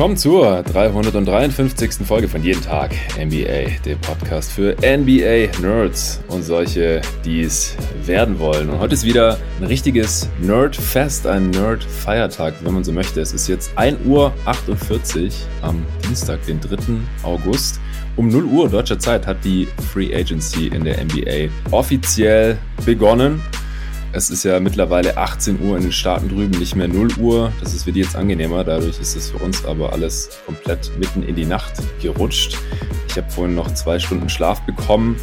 willkommen zur 353. Folge von Jeden Tag NBA, dem Podcast für NBA-Nerds und solche, die es werden wollen. Und heute ist wieder ein richtiges Nerd-Fest, ein Nerd-Feiertag, wenn man so möchte. Es ist jetzt 1.48 Uhr am Dienstag, den 3. August. Um 0 Uhr deutscher Zeit hat die Free Agency in der NBA offiziell begonnen. Es ist ja mittlerweile 18 Uhr in den Staaten drüben, nicht mehr 0 Uhr. Das ist für die jetzt angenehmer. Dadurch ist es für uns aber alles komplett mitten in die Nacht gerutscht. Ich habe vorhin noch zwei Stunden Schlaf bekommen.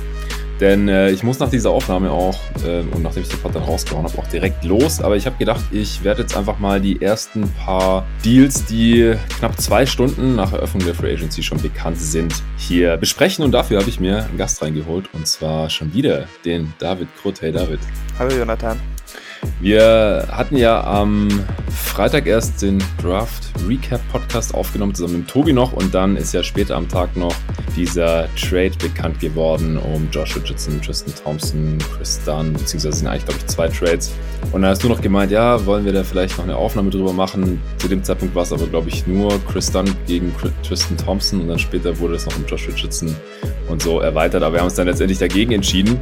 Denn äh, ich muss nach dieser Aufnahme auch, äh, und nachdem ich den Pod dann rausgehauen habe, auch direkt los. Aber ich habe gedacht, ich werde jetzt einfach mal die ersten paar Deals, die knapp zwei Stunden nach Eröffnung der Free Agency schon bekannt sind, hier besprechen. Und dafür habe ich mir einen Gast reingeholt. Und zwar schon wieder den David Krut. Hey David. Hallo Jonathan. Wir hatten ja am Freitag erst den Draft Recap Podcast aufgenommen, zusammen mit Tobi noch. Und dann ist ja später am Tag noch dieser Trade bekannt geworden um Josh Richardson, Tristan Thompson, Chris Dunn, beziehungsweise sind eigentlich, glaube ich, zwei Trades. Und dann hast du noch gemeint, ja, wollen wir da vielleicht noch eine Aufnahme drüber machen. Zu dem Zeitpunkt war es aber, glaube ich, nur Chris Dunn gegen Tristan Thompson und dann später wurde es noch um Josh Richardson und so erweitert. Aber wir haben uns dann letztendlich dagegen entschieden.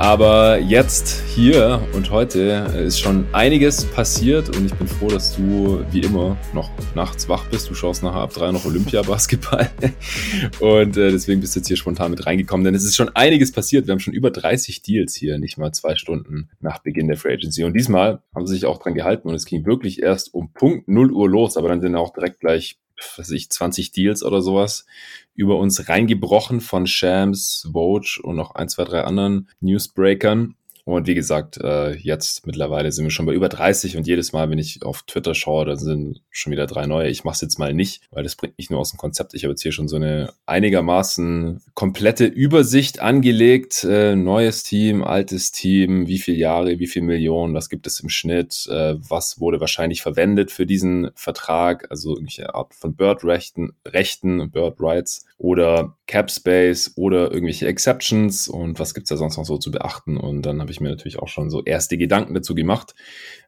Aber jetzt, hier und heute ist schon einiges passiert und ich bin froh, dass du wie immer noch nachts wach bist. Du schaust nachher ab drei noch Olympia-Basketball und äh, deswegen bist du jetzt hier spontan mit reingekommen, denn es ist schon einiges passiert. Wir haben schon über 30 Deals hier, nicht mal zwei Stunden nach Beginn der Free Agency. Und diesmal haben sie sich auch dran gehalten und es ging wirklich erst um Punkt 0 Uhr los, aber dann sind auch direkt gleich was ich, 20 Deals oder sowas über uns reingebrochen von Shams, Vogue und noch ein, zwei, drei anderen Newsbreakern. Und wie gesagt, äh, jetzt mittlerweile sind wir schon bei über 30 und jedes Mal, wenn ich auf Twitter schaue, da sind schon wieder drei neue. Ich mache es jetzt mal nicht, weil das bringt mich nur aus dem Konzept. Ich habe jetzt hier schon so eine einigermaßen komplette Übersicht angelegt. Äh, neues Team, altes Team, wie viele Jahre, wie viele Millionen, was gibt es im Schnitt, äh, was wurde wahrscheinlich verwendet für diesen Vertrag, also irgendwelche Art von Bird-Rechten, Rechten, Bird-Rights oder Cap Space oder irgendwelche Exceptions und was gibt's da sonst noch so zu beachten. Und dann habe ich mir natürlich auch schon so erste Gedanken dazu gemacht,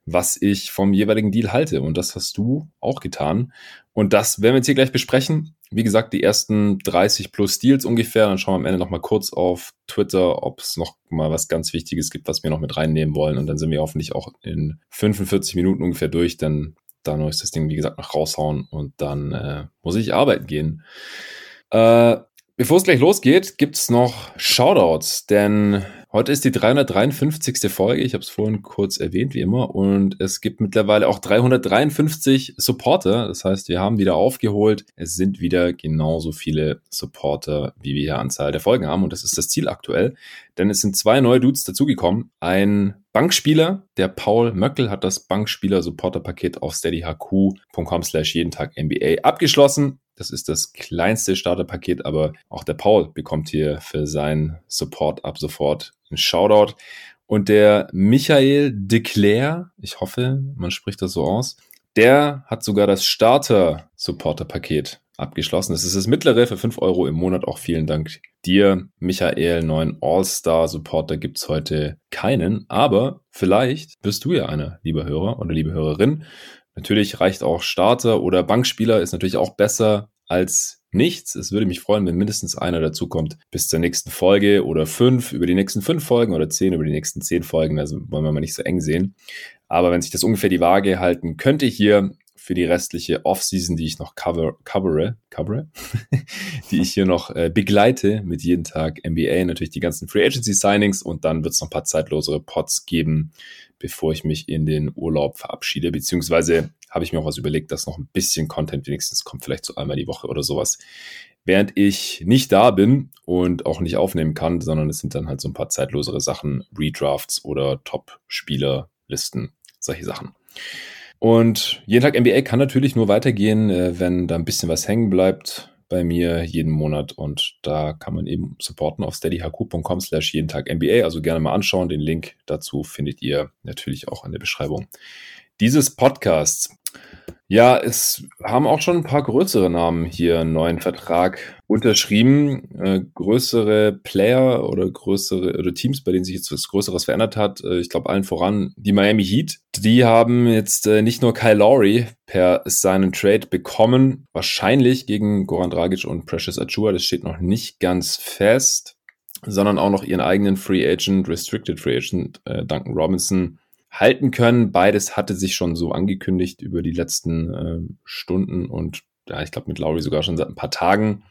was ich vom jeweiligen Deal halte. Und das hast du auch getan. Und das werden wir jetzt hier gleich besprechen. Wie gesagt, die ersten 30 plus Deals ungefähr. Dann schauen wir am Ende noch mal kurz auf Twitter, ob es noch mal was ganz Wichtiges gibt, was wir noch mit reinnehmen wollen. Und dann sind wir hoffentlich auch in 45 Minuten ungefähr durch. Dann da muss das Ding, wie gesagt, noch raushauen und dann äh, muss ich arbeiten gehen. Äh, bevor es gleich losgeht, gibt's noch Shoutouts, denn heute ist die 353. Folge. Ich habe es vorhin kurz erwähnt, wie immer. Und es gibt mittlerweile auch 353 Supporter. Das heißt, wir haben wieder aufgeholt. Es sind wieder genauso viele Supporter, wie wir hier Anzahl der Folgen haben. Und das ist das Ziel aktuell. Denn es sind zwei neue Dudes dazugekommen. Ein Bankspieler, der Paul Möckel, hat das Bankspieler-Supporter-Paket auf steadyhq.com slash jeden Tag NBA abgeschlossen. Das ist das kleinste Starterpaket, aber auch der Paul bekommt hier für seinen Support ab sofort einen Shoutout. Und der Michael Declaire, ich hoffe, man spricht das so aus, der hat sogar das Starter-Supporter-Paket abgeschlossen. Das ist das mittlere für 5 Euro im Monat. Auch vielen Dank dir, Michael. Neuen All-Star-Supporter gibt's heute keinen. Aber vielleicht bist du ja einer, lieber Hörer oder liebe Hörerin. Natürlich reicht auch Starter oder Bankspieler, ist natürlich auch besser als nichts. Es würde mich freuen, wenn mindestens einer dazukommt bis zur nächsten Folge oder fünf über die nächsten fünf Folgen oder zehn über die nächsten zehn Folgen. Also wollen wir mal nicht so eng sehen. Aber wenn sich das ungefähr die Waage halten könnte hier für die restliche Offseason, die ich noch cover, covere, covere, die ich hier noch äh, begleite mit jeden Tag NBA, natürlich die ganzen Free Agency Signings und dann wird es noch ein paar zeitlosere Pots geben, bevor ich mich in den Urlaub verabschiede. Beziehungsweise habe ich mir auch was überlegt, dass noch ein bisschen Content wenigstens kommt, vielleicht so einmal die Woche oder sowas. Während ich nicht da bin und auch nicht aufnehmen kann, sondern es sind dann halt so ein paar zeitlosere Sachen, Redrafts oder Top-Spieler-Listen, solche Sachen. Und jeden Tag NBA kann natürlich nur weitergehen, äh, wenn da ein bisschen was hängen bleibt bei mir jeden Monat und da kann man eben supporten auf steadyhq.com slash jeden Tag NBA. Also gerne mal anschauen. Den Link dazu findet ihr natürlich auch in der Beschreibung dieses Podcasts. Ja, es haben auch schon ein paar größere Namen hier einen neuen Vertrag unterschrieben. Äh, größere Player oder größere oder Teams, bei denen sich jetzt was Größeres verändert hat. Äh, ich glaube allen voran die Miami Heat. Die haben jetzt äh, nicht nur Kyle Lowry per seinen Trade bekommen, wahrscheinlich gegen Goran Dragic und Precious Achua. Das steht noch nicht ganz fest sondern auch noch ihren eigenen Free Agent, Restricted Free Agent, äh, Duncan Robinson, halten können. Beides hatte sich schon so angekündigt über die letzten äh, Stunden und ja, ich glaube mit Lowry sogar schon seit ein paar Tagen,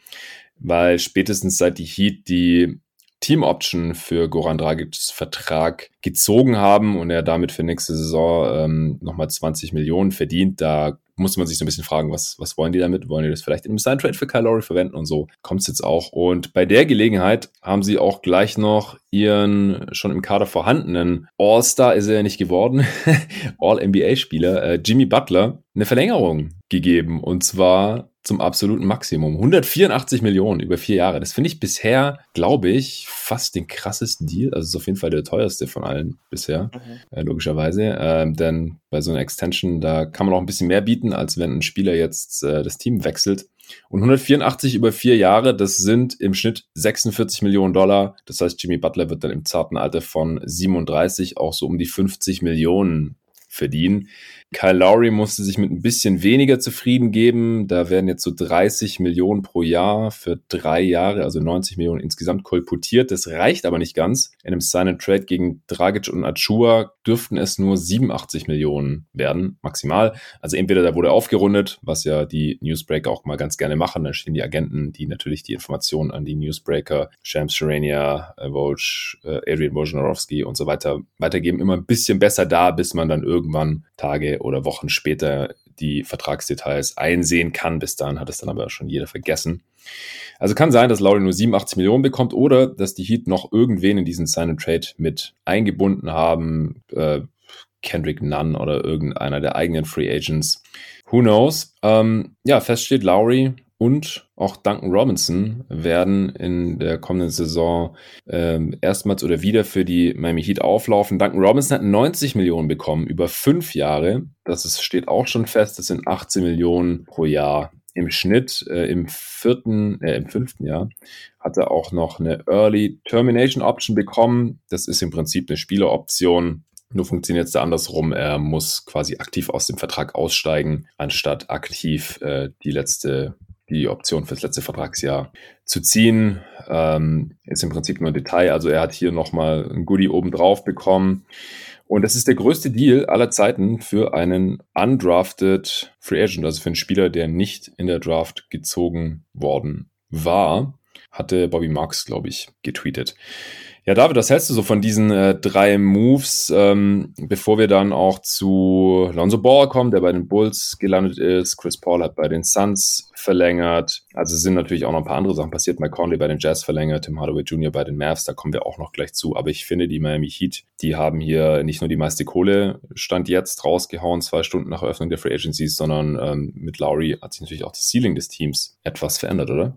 weil spätestens seit die Heat die Team Option für Goran Dragic's Vertrag gezogen haben und er damit für nächste Saison ähm, nochmal 20 Millionen verdient, da muss man sich so ein bisschen fragen, was, was wollen die damit? Wollen die das vielleicht in einem Sign Trade für Kyle Lowry verwenden und so kommt es jetzt auch. Und bei der Gelegenheit haben sie auch gleich noch ihren schon im Kader vorhandenen All-Star ist er ja nicht geworden, All-NBA-Spieler äh, Jimmy Butler eine Verlängerung gegeben und zwar zum absoluten Maximum. 184 Millionen über vier Jahre. Das finde ich bisher, glaube ich, fast den krassesten Deal. Also ist auf jeden Fall der teuerste von allen bisher, mhm. äh, logischerweise. Ähm, denn bei so einer Extension, da kann man auch ein bisschen mehr bieten, als wenn ein Spieler jetzt äh, das Team wechselt. Und 184 über vier Jahre, das sind im Schnitt 46 Millionen Dollar. Das heißt, Jimmy Butler wird dann im zarten Alter von 37 auch so um die 50 Millionen verdienen. Kyle Lowry musste sich mit ein bisschen weniger zufrieden geben. Da werden jetzt so 30 Millionen pro Jahr für drei Jahre, also 90 Millionen insgesamt kolportiert. Das reicht aber nicht ganz. In einem Sign-and-Trade gegen Dragic und Achua dürften es nur 87 Millionen werden, maximal. Also entweder da wurde aufgerundet, was ja die Newsbreaker auch mal ganz gerne machen. Da stehen die Agenten, die natürlich die Informationen an die Newsbreaker, Shams Sharania, äh, Woj, äh, Adrian Wojnarowski und so weiter weitergeben, immer ein bisschen besser da, bis man dann irgendwann Tage oder Wochen später die Vertragsdetails einsehen kann. Bis dahin hat es dann aber schon jeder vergessen. Also kann sein, dass Lowry nur 87 Millionen bekommt oder dass die Heat noch irgendwen in diesen Sign and Trade mit eingebunden haben. Äh, Kendrick Nunn oder irgendeiner der eigenen Free Agents. Who knows? Ähm, ja, fest steht Lowry und auch Duncan Robinson werden in der kommenden Saison ähm, erstmals oder wieder für die Miami Heat auflaufen. Duncan Robinson hat 90 Millionen bekommen über fünf Jahre. Das ist, steht auch schon fest. Das sind 18 Millionen pro Jahr im Schnitt. Äh, Im vierten, äh, im fünften Jahr hat er auch noch eine Early Termination Option bekommen. Das ist im Prinzip eine Spieleroption nur funktioniert es da andersrum. Er muss quasi aktiv aus dem Vertrag aussteigen, anstatt aktiv äh, die letzte die Option fürs letzte Vertragsjahr zu ziehen. Ähm, ist im Prinzip nur ein Detail. Also er hat hier nochmal ein Goodie obendrauf bekommen. Und das ist der größte Deal aller Zeiten für einen undrafted Free Agent, also für einen Spieler, der nicht in der Draft gezogen worden war, hatte Bobby Marks, glaube ich, getweetet. Ja, David, was hältst du so von diesen äh, drei Moves, ähm, bevor wir dann auch zu Lonzo Ball kommen, der bei den Bulls gelandet ist. Chris Paul hat bei den Suns verlängert. Also sind natürlich auch noch ein paar andere Sachen passiert. Mike Conley bei den Jazz verlängert, Tim Hardaway Jr. bei den Mavs, da kommen wir auch noch gleich zu. Aber ich finde, die Miami Heat, die haben hier nicht nur die meiste Kohle Stand jetzt rausgehauen, zwei Stunden nach Eröffnung der Free Agencies, sondern ähm, mit Lowry hat sich natürlich auch das Ceiling des Teams etwas verändert, oder?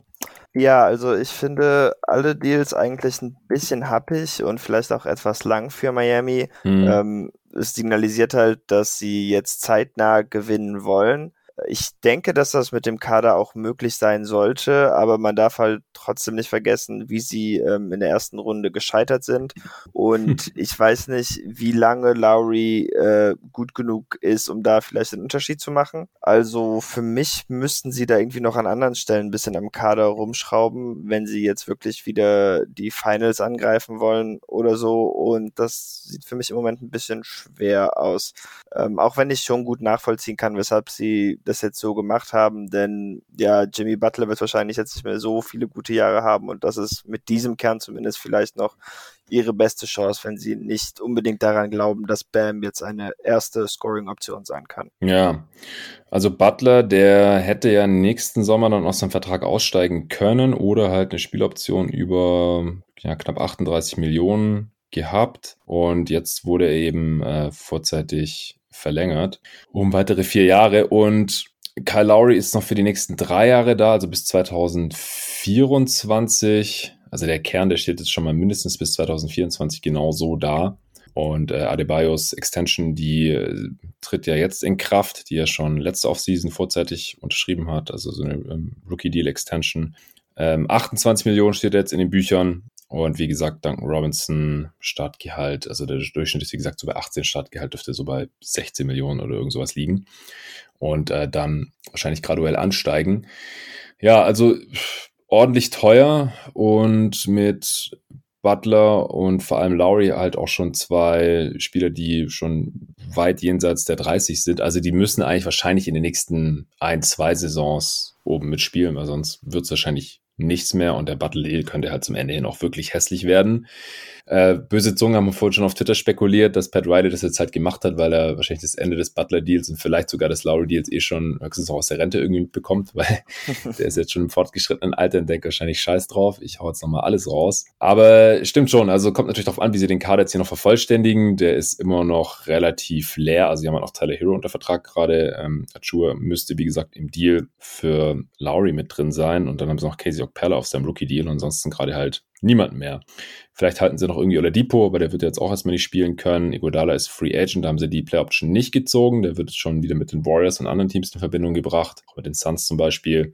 Ja, also ich finde alle Deals eigentlich ein bisschen happig und vielleicht auch etwas lang für Miami. Mhm. Ähm, es signalisiert halt, dass sie jetzt zeitnah gewinnen wollen. Ich denke, dass das mit dem Kader auch möglich sein sollte, aber man darf halt trotzdem nicht vergessen, wie sie ähm, in der ersten Runde gescheitert sind. Und ich weiß nicht, wie lange Lowry äh, gut genug ist, um da vielleicht einen Unterschied zu machen. Also für mich müssten sie da irgendwie noch an anderen Stellen ein bisschen am Kader rumschrauben, wenn sie jetzt wirklich wieder die Finals angreifen wollen oder so. Und das sieht für mich im Moment ein bisschen schwer aus. Ähm, auch wenn ich schon gut nachvollziehen kann, weshalb sie das jetzt so gemacht haben, denn ja, Jimmy Butler wird wahrscheinlich jetzt nicht mehr so viele gute Jahre haben und das ist mit diesem Kern zumindest vielleicht noch ihre beste Chance, wenn sie nicht unbedingt daran glauben, dass Bam jetzt eine erste Scoring-Option sein kann. Ja, also Butler, der hätte ja nächsten Sommer dann aus seinem Vertrag aussteigen können oder halt eine Spieloption über ja, knapp 38 Millionen gehabt und jetzt wurde er eben äh, vorzeitig verlängert um weitere vier Jahre und Kyle Lowry ist noch für die nächsten drei Jahre da, also bis 2024. Also der Kern, der steht jetzt schon mal mindestens bis 2024 genau so da. Und äh, Adebayos Extension, die äh, tritt ja jetzt in Kraft, die er schon letzte Offseason vorzeitig unterschrieben hat, also so eine ähm, Rookie-Deal-Extension. Ähm, 28 Millionen steht jetzt in den Büchern. Und wie gesagt, Duncan Robinson Startgehalt, also der Durchschnitt ist wie gesagt so bei 18 Startgehalt, dürfte so bei 16 Millionen oder irgend sowas liegen. Und äh, dann wahrscheinlich graduell ansteigen. Ja, also ordentlich teuer und mit Butler und vor allem Lowry halt auch schon zwei Spieler, die schon weit jenseits der 30 sind. Also die müssen eigentlich wahrscheinlich in den nächsten ein, zwei Saisons oben mitspielen, weil sonst wird es wahrscheinlich nichts mehr und der Battle Deal könnte halt zum Ende hin auch wirklich hässlich werden. Äh, böse Zungen haben vorhin schon auf Twitter spekuliert, dass Pat Riley das jetzt halt gemacht hat, weil er wahrscheinlich das Ende des Butler-Deals und vielleicht sogar des Lowry-Deals eh schon höchstens auch aus der Rente irgendwie mitbekommt, weil der ist jetzt schon im fortgeschrittenen Alter und denkt wahrscheinlich scheiß drauf, ich hau jetzt nochmal alles raus. Aber stimmt schon, also kommt natürlich darauf an, wie sie den Kader jetzt hier noch vervollständigen. Der ist immer noch relativ leer, also sie haben halt auch Tyler Hero unter Vertrag gerade. Ähm, Achua müsste, wie gesagt, im Deal für Lowry mit drin sein und dann haben sie noch Casey Okpella auf seinem Rookie-Deal und ansonsten gerade halt niemanden mehr. Vielleicht halten sie noch irgendwie Oladipo, aber der wird jetzt auch erstmal nicht spielen können. Iguodala ist Free Agent, da haben sie die Play Option nicht gezogen. Der wird schon wieder mit den Warriors und anderen Teams in Verbindung gebracht, auch mit den Suns zum Beispiel.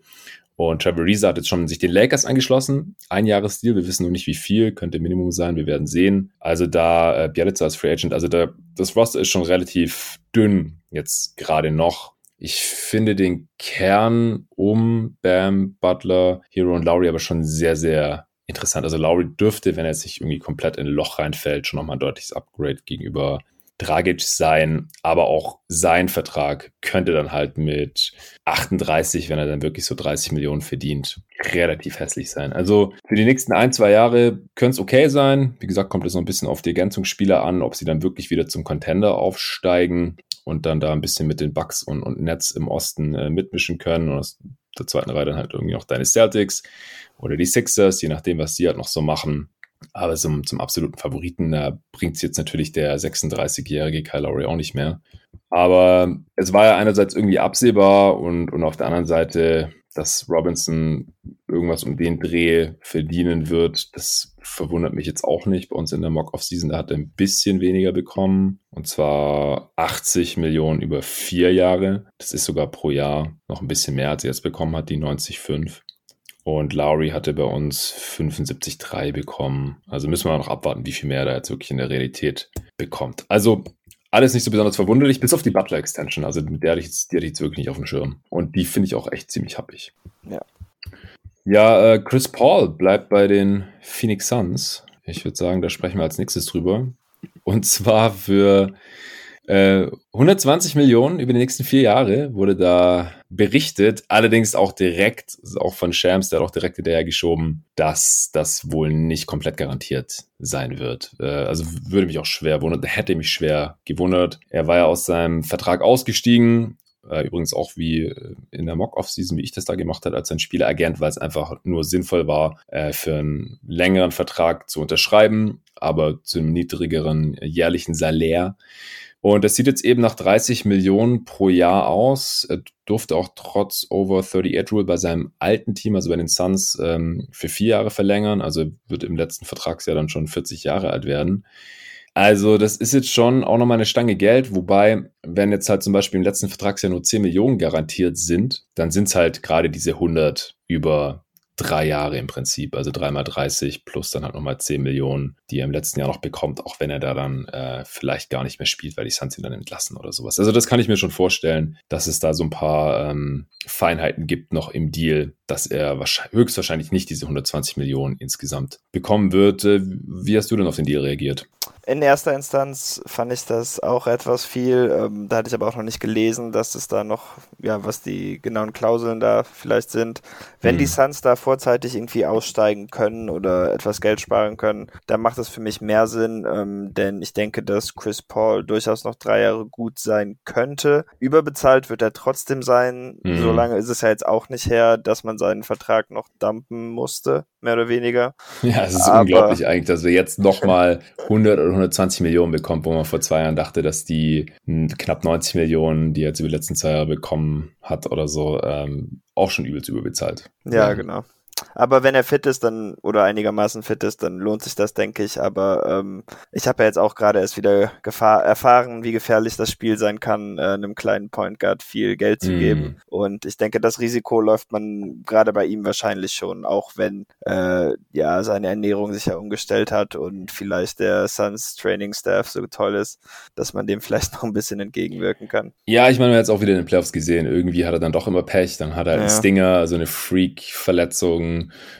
Und Trevor Reza hat jetzt schon sich den Lakers angeschlossen. Ein Jahresdeal, wir wissen noch nicht wie viel, könnte Minimum sein, wir werden sehen. Also da äh, Bialica als Free Agent, also da, das Roster ist schon relativ dünn jetzt gerade noch. Ich finde den Kern um Bam, Butler, Hero und Lowry aber schon sehr, sehr interessant. Also Lowry dürfte, wenn er sich irgendwie komplett in ein Loch reinfällt, schon nochmal ein deutliches Upgrade gegenüber Dragic sein, aber auch sein Vertrag könnte dann halt mit 38, wenn er dann wirklich so 30 Millionen verdient, relativ hässlich sein. Also für die nächsten ein, zwei Jahre könnte es okay sein. Wie gesagt, kommt es noch ein bisschen auf die Ergänzungsspieler an, ob sie dann wirklich wieder zum Contender aufsteigen und dann da ein bisschen mit den Bucks und, und Nets im Osten äh, mitmischen können. Und aus der zweiten Reihe dann halt irgendwie noch deine Celtics oder die Sixers, je nachdem, was die halt noch so machen. Aber zum, zum absoluten Favoriten da bringt es jetzt natürlich der 36-jährige Kyle Lowry auch nicht mehr. Aber es war ja einerseits irgendwie absehbar und, und auf der anderen Seite, dass Robinson irgendwas um den Dreh verdienen wird, das verwundert mich jetzt auch nicht. Bei uns in der Mock-Off-Season, da hat er ein bisschen weniger bekommen. Und zwar 80 Millionen über vier Jahre. Das ist sogar pro Jahr noch ein bisschen mehr, als er jetzt bekommen hat, die 90,5. Und Lowry hatte bei uns 75,3 bekommen. Also müssen wir noch abwarten, wie viel mehr er jetzt wirklich in der Realität bekommt. Also alles nicht so besonders verwunderlich, bis auf die Butler Extension. Also mit der hatte ich jetzt, die hatte ich jetzt wirklich nicht auf dem Schirm. Und die finde ich auch echt ziemlich happig. Ja. Ja, äh, Chris Paul bleibt bei den Phoenix Suns. Ich würde sagen, da sprechen wir als nächstes drüber. Und zwar für 120 äh, Millionen über die nächsten vier Jahre wurde da berichtet, allerdings auch direkt, auch von Shams, der hat auch direkt hinterher geschoben, dass das wohl nicht komplett garantiert sein wird. Äh, also würde mich auch schwer wundern, hätte mich schwer gewundert. Er war ja aus seinem Vertrag ausgestiegen, äh, übrigens auch wie in der Mock-Off-Season, wie ich das da gemacht habe, als ein Spieleragent, weil es einfach nur sinnvoll war, für einen längeren Vertrag zu unterschreiben, aber zu einem niedrigeren jährlichen Salär. Und das sieht jetzt eben nach 30 Millionen pro Jahr aus. Er durfte auch trotz Over 38 Rule bei seinem alten Team, also bei den Suns, ähm, für vier Jahre verlängern. Also wird im letzten Vertragsjahr dann schon 40 Jahre alt werden. Also das ist jetzt schon auch nochmal eine Stange Geld, wobei, wenn jetzt halt zum Beispiel im letzten Vertragsjahr nur 10 Millionen garantiert sind, dann sind es halt gerade diese 100 über drei Jahre im Prinzip, also dreimal 30 plus dann halt nochmal 10 Millionen, die er im letzten Jahr noch bekommt, auch wenn er da dann äh, vielleicht gar nicht mehr spielt, weil die Suns ihn dann entlassen oder sowas. Also das kann ich mir schon vorstellen, dass es da so ein paar ähm, Feinheiten gibt noch im Deal, dass er höchstwahrscheinlich nicht diese 120 Millionen insgesamt bekommen wird. Äh, wie hast du denn auf den Deal reagiert? In erster Instanz fand ich das auch etwas viel. Ähm, da hatte ich aber auch noch nicht gelesen, dass es da noch, ja, was die genauen Klauseln da vielleicht sind. Wenn hm. die Suns da vorzeitig irgendwie aussteigen können oder etwas Geld sparen können, dann macht das für mich mehr Sinn, ähm, denn ich denke, dass Chris Paul durchaus noch drei Jahre gut sein könnte. Überbezahlt wird er trotzdem sein. Hm. So lange ist es ja jetzt auch nicht her, dass man seinen Vertrag noch dumpen musste, mehr oder weniger. Ja, es ist aber, unglaublich eigentlich, dass wir jetzt nochmal 100 oder 120 Millionen bekommt, wo man vor zwei Jahren dachte, dass die knapp 90 Millionen, die er jetzt über die letzten zwei Jahre bekommen hat oder so, ähm, auch schon übelst überbezahlt. Ja, ja, genau. Aber wenn er fit ist, dann oder einigermaßen fit ist, dann lohnt sich das, denke ich. Aber ähm, ich habe ja jetzt auch gerade erst wieder Gefahr erfahren, wie gefährlich das Spiel sein kann, äh, einem kleinen Point Guard viel Geld zu mm. geben. Und ich denke, das Risiko läuft man gerade bei ihm wahrscheinlich schon, auch wenn äh, ja seine Ernährung sich ja umgestellt hat und vielleicht der Suns Training Staff so toll ist, dass man dem vielleicht noch ein bisschen entgegenwirken kann. Ja, ich meine, man hat es auch wieder in den Playoffs gesehen. Irgendwie hat er dann doch immer Pech, dann hat er einen ja. Stinger, so eine Freak-Verletzung,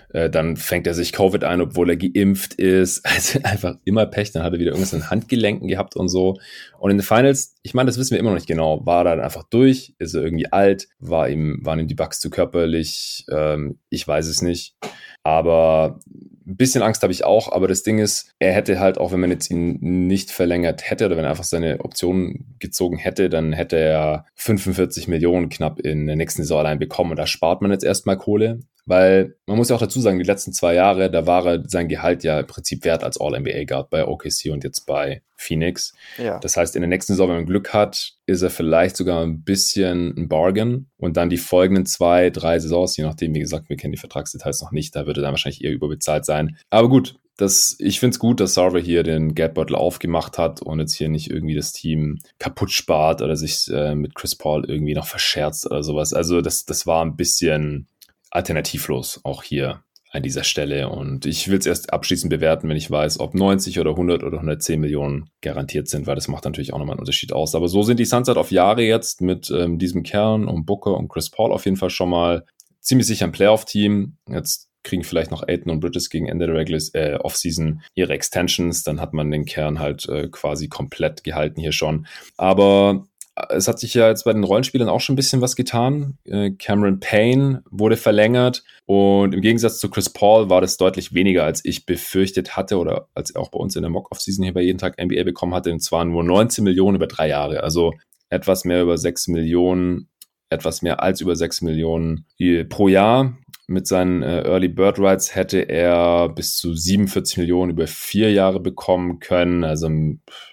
äh, dann fängt er sich Covid ein, obwohl er geimpft ist. Also einfach immer Pech. Dann hat er wieder irgendwas in Handgelenken gehabt und so. Und in den Finals, ich meine, das wissen wir immer noch nicht genau. War er dann einfach durch? Ist er irgendwie alt? War ihm, waren ihm die Bugs zu körperlich? Ähm, ich weiß es nicht. Aber ein bisschen Angst habe ich auch, aber das Ding ist, er hätte halt auch, wenn man jetzt ihn nicht verlängert hätte oder wenn er einfach seine Optionen gezogen hätte, dann hätte er 45 Millionen knapp in der nächsten Saison allein bekommen und da spart man jetzt erstmal Kohle. Weil man muss ja auch dazu sagen, die letzten zwei Jahre, da war er sein Gehalt ja im Prinzip wert als All-NBA-Guard bei OKC und jetzt bei Phoenix. Ja. Das heißt, in der nächsten Saison, wenn man Glück hat, ist er vielleicht sogar ein bisschen ein Bargain. Und dann die folgenden zwei, drei Saisons, je nachdem, wie gesagt, wir kennen die Vertragsdetails noch nicht, da würde er dann wahrscheinlich eher überbezahlt sein. Aber gut, das, ich finde es gut, dass Sarver hier den Gap-Bottle aufgemacht hat und jetzt hier nicht irgendwie das Team kaputt spart oder sich äh, mit Chris Paul irgendwie noch verscherzt oder sowas. Also das, das war ein bisschen alternativlos auch hier an dieser Stelle. Und ich will es erst abschließend bewerten, wenn ich weiß, ob 90 oder 100 oder 110 Millionen garantiert sind, weil das macht natürlich auch nochmal einen Unterschied aus. Aber so sind die Suns halt auf Jahre jetzt mit ähm, diesem Kern und Booker und Chris Paul auf jeden Fall schon mal ziemlich sicher ein Playoff-Team. Jetzt kriegen vielleicht noch Aiton und Bridges gegen Ende der Regular äh, Offseason ihre Extensions, dann hat man den Kern halt äh, quasi komplett gehalten hier schon. Aber es hat sich ja jetzt bei den Rollenspielern auch schon ein bisschen was getan. Äh, Cameron Payne wurde verlängert und im Gegensatz zu Chris Paul war das deutlich weniger, als ich befürchtet hatte oder als auch bei uns in der Mock-Off-Season hier bei jeden Tag NBA bekommen hatte. Und zwar nur 19 Millionen über drei Jahre, also etwas mehr über 6 Millionen, etwas mehr als über 6 Millionen pro Jahr. Mit seinen äh, Early Bird Rights hätte er bis zu 47 Millionen über vier Jahre bekommen können. Also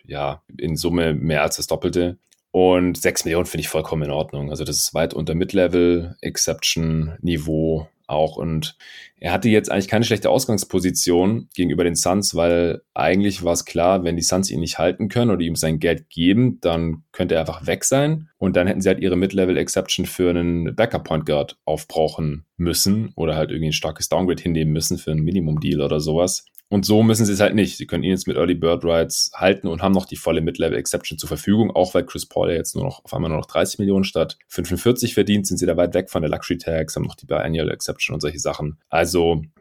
ja, in Summe mehr als das Doppelte. Und 6 Millionen finde ich vollkommen in Ordnung. Also das ist weit unter Mid-Level, Exception-Niveau auch. Und er hatte jetzt eigentlich keine schlechte Ausgangsposition gegenüber den Suns, weil eigentlich war es klar, wenn die Suns ihn nicht halten können oder ihm sein Geld geben, dann könnte er einfach weg sein. Und dann hätten sie halt ihre Mid-Level-Exception für einen Backup-Point Guard aufbrauchen müssen oder halt irgendwie ein starkes Downgrade hinnehmen müssen für einen Minimum-Deal oder sowas. Und so müssen sie es halt nicht. Sie können ihn jetzt mit Early Bird Rights halten und haben noch die volle Mid-Level Exception zur Verfügung, auch weil Chris Paul ja jetzt nur noch auf einmal nur noch 30 Millionen statt 45 verdient, sind sie da weit weg von der Luxury Tags, haben noch die Biannual Exception und solche Sachen. Also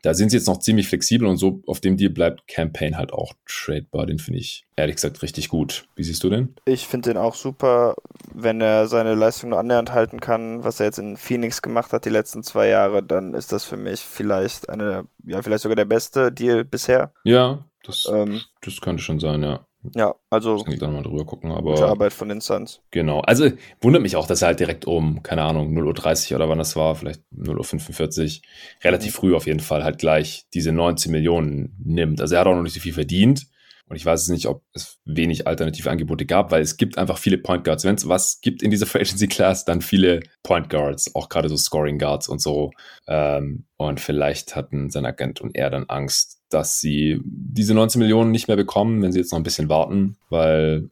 da sind sie jetzt noch ziemlich flexibel und so auf dem Deal bleibt Campaign halt auch tradebar. Den finde ich ehrlich gesagt richtig gut. Wie siehst du den? Ich finde den auch super, wenn er seine Leistung nur annähernd halten kann, was er jetzt in Phoenix gemacht hat die letzten zwei Jahre, dann ist das für mich vielleicht eine, ja, vielleicht sogar der beste Deal bisher. Ja, das, ähm, das könnte schon sein, ja. Ja, also. Kann ich dann mal drüber gucken, aber. Gute Arbeit von den Suns. Genau. Also wundert mich auch, dass er halt direkt um, keine Ahnung, 0.30 Uhr oder wann das war, vielleicht 0.45 Uhr, relativ mhm. früh auf jeden Fall halt gleich diese 19 Millionen nimmt. Also er hat auch noch nicht so viel verdient. Und ich weiß es nicht, ob es wenig alternative Angebote gab, weil es gibt einfach viele Point Guards. Wenn es was gibt in dieser Free Agency Class, dann viele Point Guards, auch gerade so Scoring Guards und so. Ähm, und vielleicht hatten sein Agent und er dann Angst, dass sie diese 19 Millionen nicht mehr bekommen, wenn sie jetzt noch ein bisschen warten, weil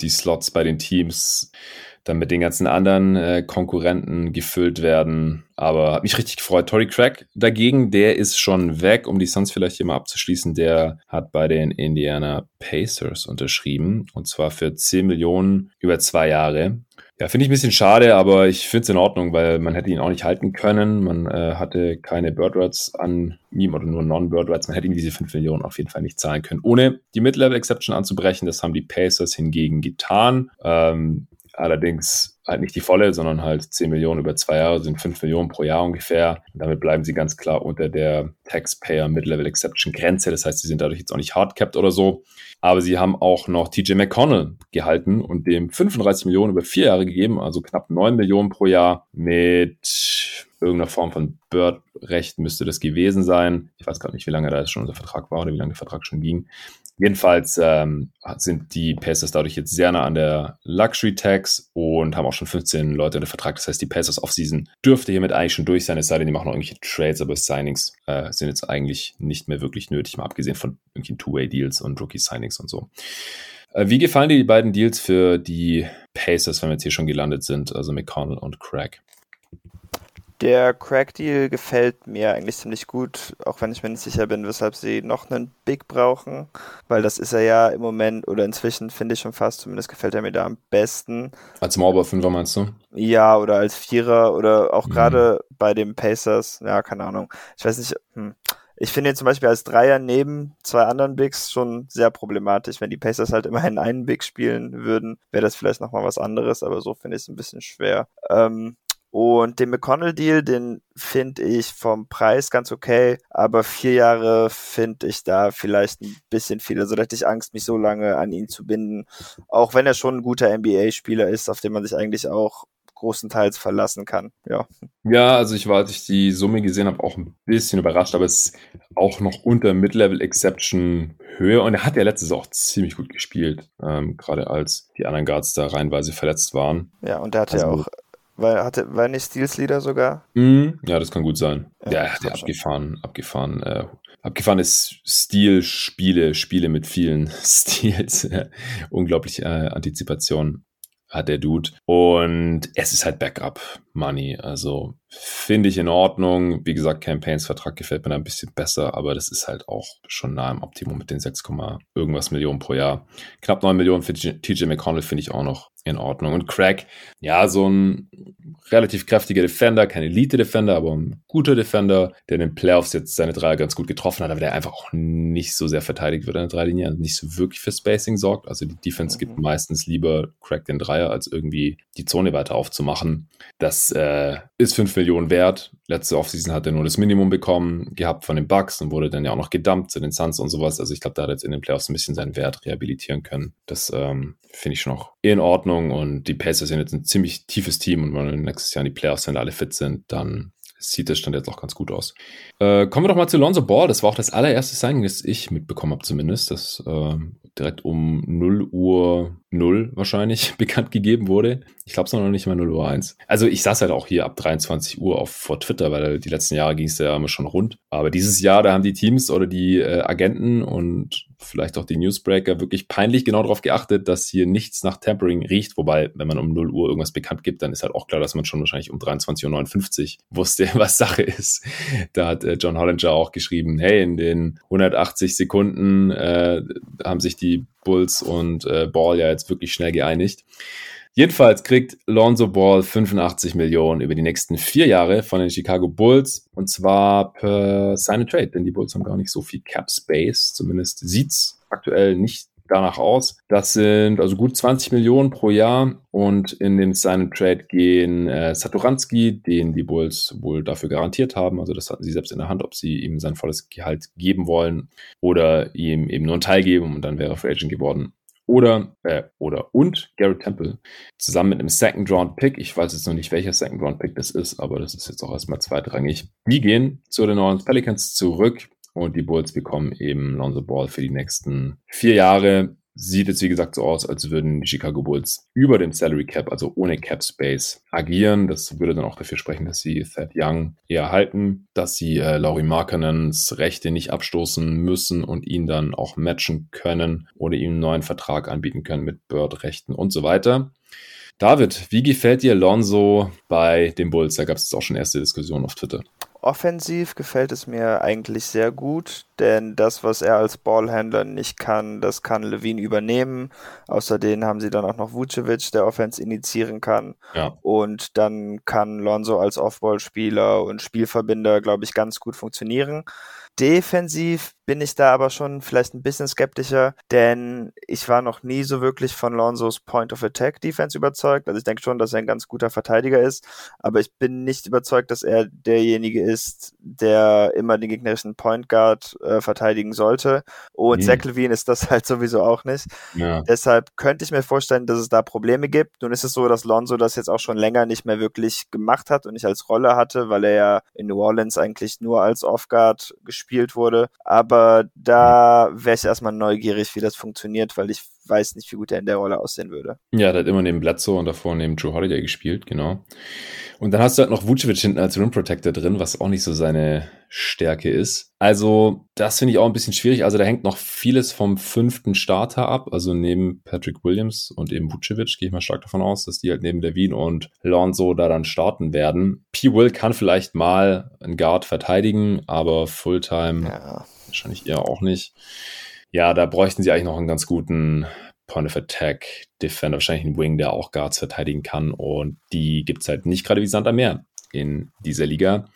die Slots bei den Teams dann mit den ganzen anderen äh, Konkurrenten gefüllt werden. Aber hat mich richtig gefreut. Tory Craig dagegen, der ist schon weg, um die Suns vielleicht hier mal abzuschließen. Der hat bei den Indiana Pacers unterschrieben und zwar für 10 Millionen über zwei Jahre. Ja, finde ich ein bisschen schade, aber ich finde es in Ordnung, weil man hätte ihn auch nicht halten können. Man äh, hatte keine Birdrights an ihm oder nur Non-Birdrights. Man hätte ihm diese 5 Millionen auf jeden Fall nicht zahlen können, ohne die Mid-Level-Exception anzubrechen. Das haben die Pacers hingegen getan. Ähm, Allerdings halt nicht die volle, sondern halt 10 Millionen über zwei Jahre sind 5 Millionen pro Jahr ungefähr. Und damit bleiben sie ganz klar unter der Taxpayer Mid-Level Exception Grenze. Das heißt, sie sind dadurch jetzt auch nicht hardcapped oder so. Aber sie haben auch noch TJ McConnell gehalten und dem 35 Millionen über vier Jahre gegeben, also knapp 9 Millionen pro Jahr mit irgendeiner Form von Bird-Recht müsste das gewesen sein. Ich weiß gerade nicht, wie lange da schon unser Vertrag war oder wie lange der Vertrag schon ging. Jedenfalls ähm, sind die Pacers dadurch jetzt sehr nah an der Luxury Tax und haben auch schon 15 Leute unter Vertrag. Das heißt, die Pacers Offseason dürfte hiermit eigentlich schon durch sein, es sei denn, die machen noch irgendwelche Trades, aber Signings äh, sind jetzt eigentlich nicht mehr wirklich nötig, mal abgesehen von irgendwelchen Two-Way-Deals und Rookie-Signings und so. Äh, wie gefallen dir die beiden Deals für die Pacers, wenn wir jetzt hier schon gelandet sind, also McConnell und Craig? Der Crack-Deal gefällt mir eigentlich ziemlich gut, auch wenn ich mir nicht sicher bin, weshalb sie noch einen Big brauchen, weil das ist er ja im Moment oder inzwischen finde ich schon fast, zumindest gefällt er mir da am besten. Als Mauber Fünfer meinst du? Ja, oder als Vierer oder auch mhm. gerade bei den Pacers, ja, keine Ahnung. Ich weiß nicht, hm. Ich finde ihn zum Beispiel als Dreier neben zwei anderen Bigs schon sehr problematisch. Wenn die Pacers halt immerhin einen Big spielen würden, wäre das vielleicht nochmal was anderes, aber so finde ich es ein bisschen schwer. Ähm, und den McConnell-Deal, den finde ich vom Preis ganz okay, aber vier Jahre finde ich da vielleicht ein bisschen viel. Also da hätte ich Angst, mich so lange an ihn zu binden. Auch wenn er schon ein guter NBA-Spieler ist, auf den man sich eigentlich auch großenteils verlassen kann. Ja. Ja, also ich war, als ich die Summe gesehen habe, auch ein bisschen überrascht, aber es ist auch noch unter Mid-Level Exception Höhe und er hat ja letztes auch ziemlich gut gespielt, ähm, gerade als die anderen Guards da reinweise verletzt waren. Ja, und er hatte also, ja auch weil hatte, war nicht Steels Leader sogar? Mm, ja, das kann gut sein. Ja, ja der abgefahren, abgefahren, äh, abgefahren ist Stil-Spiele, Spiele mit vielen Stils. Unglaublich äh, Antizipation hat der Dude. Und es ist halt Backup Money. Also finde ich in Ordnung. Wie gesagt, Campaigns Vertrag gefällt mir da ein bisschen besser, aber das ist halt auch schon nah im Optimum mit den 6, irgendwas Millionen pro Jahr. Knapp 9 Millionen für TJ McConnell finde ich auch noch in Ordnung. Und Craig, ja, so ein relativ kräftiger Defender, kein Elite-Defender, aber ein guter Defender, der in den Playoffs jetzt seine Dreier ganz gut getroffen hat, aber der einfach auch nicht so sehr verteidigt wird an der Dreilinie und nicht so wirklich für Spacing sorgt. Also die Defense mhm. gibt meistens lieber Craig den Dreier, als irgendwie die Zone weiter aufzumachen. Das äh, ist 5 Millionen wert. Letzte Offseason hat er nur das Minimum bekommen, gehabt von den Bucks und wurde dann ja auch noch gedumpt zu den Suns und sowas. Also ich glaube, da hat er jetzt in den Playoffs ein bisschen seinen Wert rehabilitieren können. Das ähm, finde ich schon noch in Ordnung und die Pacers sind jetzt ein ziemlich tiefes Team und wenn nächstes Jahr in die Playoffs, wenn alle fit sind, dann sieht das Stand jetzt auch ganz gut aus. Äh, kommen wir doch mal zu Lonzo Ball. Das war auch das allererste Signing, das ich mitbekommen habe zumindest, das äh, direkt um 0 Uhr 0 wahrscheinlich bekannt gegeben wurde. Ich glaube es noch nicht mal 0 Uhr 1. Also ich saß halt auch hier ab 23 Uhr auf vor Twitter, weil die letzten Jahre ging es ja immer schon rund. Aber dieses Jahr, da haben die Teams oder die äh, Agenten und vielleicht auch die Newsbreaker wirklich peinlich genau darauf geachtet, dass hier nichts nach Tampering riecht. Wobei, wenn man um 0 Uhr irgendwas bekannt gibt, dann ist halt auch klar, dass man schon wahrscheinlich um 23.59 Uhr wusste, was Sache ist. Da hat äh, John Hollinger auch geschrieben, hey, in den 180 Sekunden äh, haben sich die Bulls und äh, Ball ja jetzt wirklich schnell geeinigt. Jedenfalls kriegt Lonzo Ball 85 Millionen über die nächsten vier Jahre von den Chicago Bulls und zwar per Sign and Trade, denn die Bulls haben gar nicht so viel Cap Space, zumindest sieht's aktuell nicht danach aus. Das sind also gut 20 Millionen pro Jahr und in den Sign Trade gehen äh, Saturanski, den die Bulls wohl dafür garantiert haben, also das hatten sie selbst in der Hand, ob sie ihm sein volles Gehalt geben wollen oder ihm eben nur einen Teil geben und dann wäre er Free Agent geworden oder, äh, oder und Garrett Temple zusammen mit einem Second Round Pick. Ich weiß jetzt noch nicht, welcher Second Round Pick das ist, aber das ist jetzt auch erstmal zweitrangig. Die gehen zu den New Pelicans zurück und die Bulls bekommen eben Lonzo Ball für die nächsten vier Jahre sieht jetzt wie gesagt so aus, als würden die Chicago Bulls über dem Salary Cap, also ohne Cap Space, agieren. Das würde dann auch dafür sprechen, dass sie Thad Young eher halten, dass sie äh, Laurie Markkanens Rechte nicht abstoßen müssen und ihn dann auch matchen können oder ihm einen neuen Vertrag anbieten können mit Bird-Rechten und so weiter. David, wie gefällt dir Lonzo bei den Bulls? Da gab es auch schon erste Diskussionen auf Twitter. Offensiv gefällt es mir eigentlich sehr gut, denn das, was er als Ballhändler nicht kann, das kann Levine übernehmen. Außerdem haben sie dann auch noch Vucevic, der Offense initiieren kann. Ja. Und dann kann Lonzo als Offballspieler und Spielverbinder, glaube ich, ganz gut funktionieren. Defensiv bin ich da aber schon vielleicht ein bisschen skeptischer, denn ich war noch nie so wirklich von Lonzos Point of Attack Defense überzeugt. Also ich denke schon, dass er ein ganz guter Verteidiger ist, aber ich bin nicht überzeugt, dass er derjenige ist, der immer den gegnerischen Point Guard äh, verteidigen sollte. Und mhm. Zach Levine ist das halt sowieso auch nicht. Ja. Deshalb könnte ich mir vorstellen, dass es da Probleme gibt. Nun ist es so, dass Lonzo das jetzt auch schon länger nicht mehr wirklich gemacht hat und nicht als Rolle hatte, weil er ja in New Orleans eigentlich nur als Off-Guard gespielt wurde. Aber da wäre ich erstmal neugierig, wie das funktioniert, weil ich weiß nicht, wie gut er in der Rolle aussehen würde. Ja, der hat immer neben Bledsoe und davor neben Drew Holiday gespielt, genau. Und dann hast du halt noch Vucevic hinten als Rim Protector drin, was auch nicht so seine Stärke ist. Also, das finde ich auch ein bisschen schwierig. Also, da hängt noch vieles vom fünften Starter ab. Also, neben Patrick Williams und eben Vucevic gehe ich mal stark davon aus, dass die halt neben Levine und Lonzo da dann starten werden. P. Will kann vielleicht mal einen Guard verteidigen, aber Fulltime ja. wahrscheinlich eher auch nicht. Ja, da bräuchten sie eigentlich noch einen ganz guten Point of Attack Defender, wahrscheinlich einen Wing, der auch Guards verteidigen kann. Und die gibt es halt nicht gerade wie Sand am Meer in dieser Liga.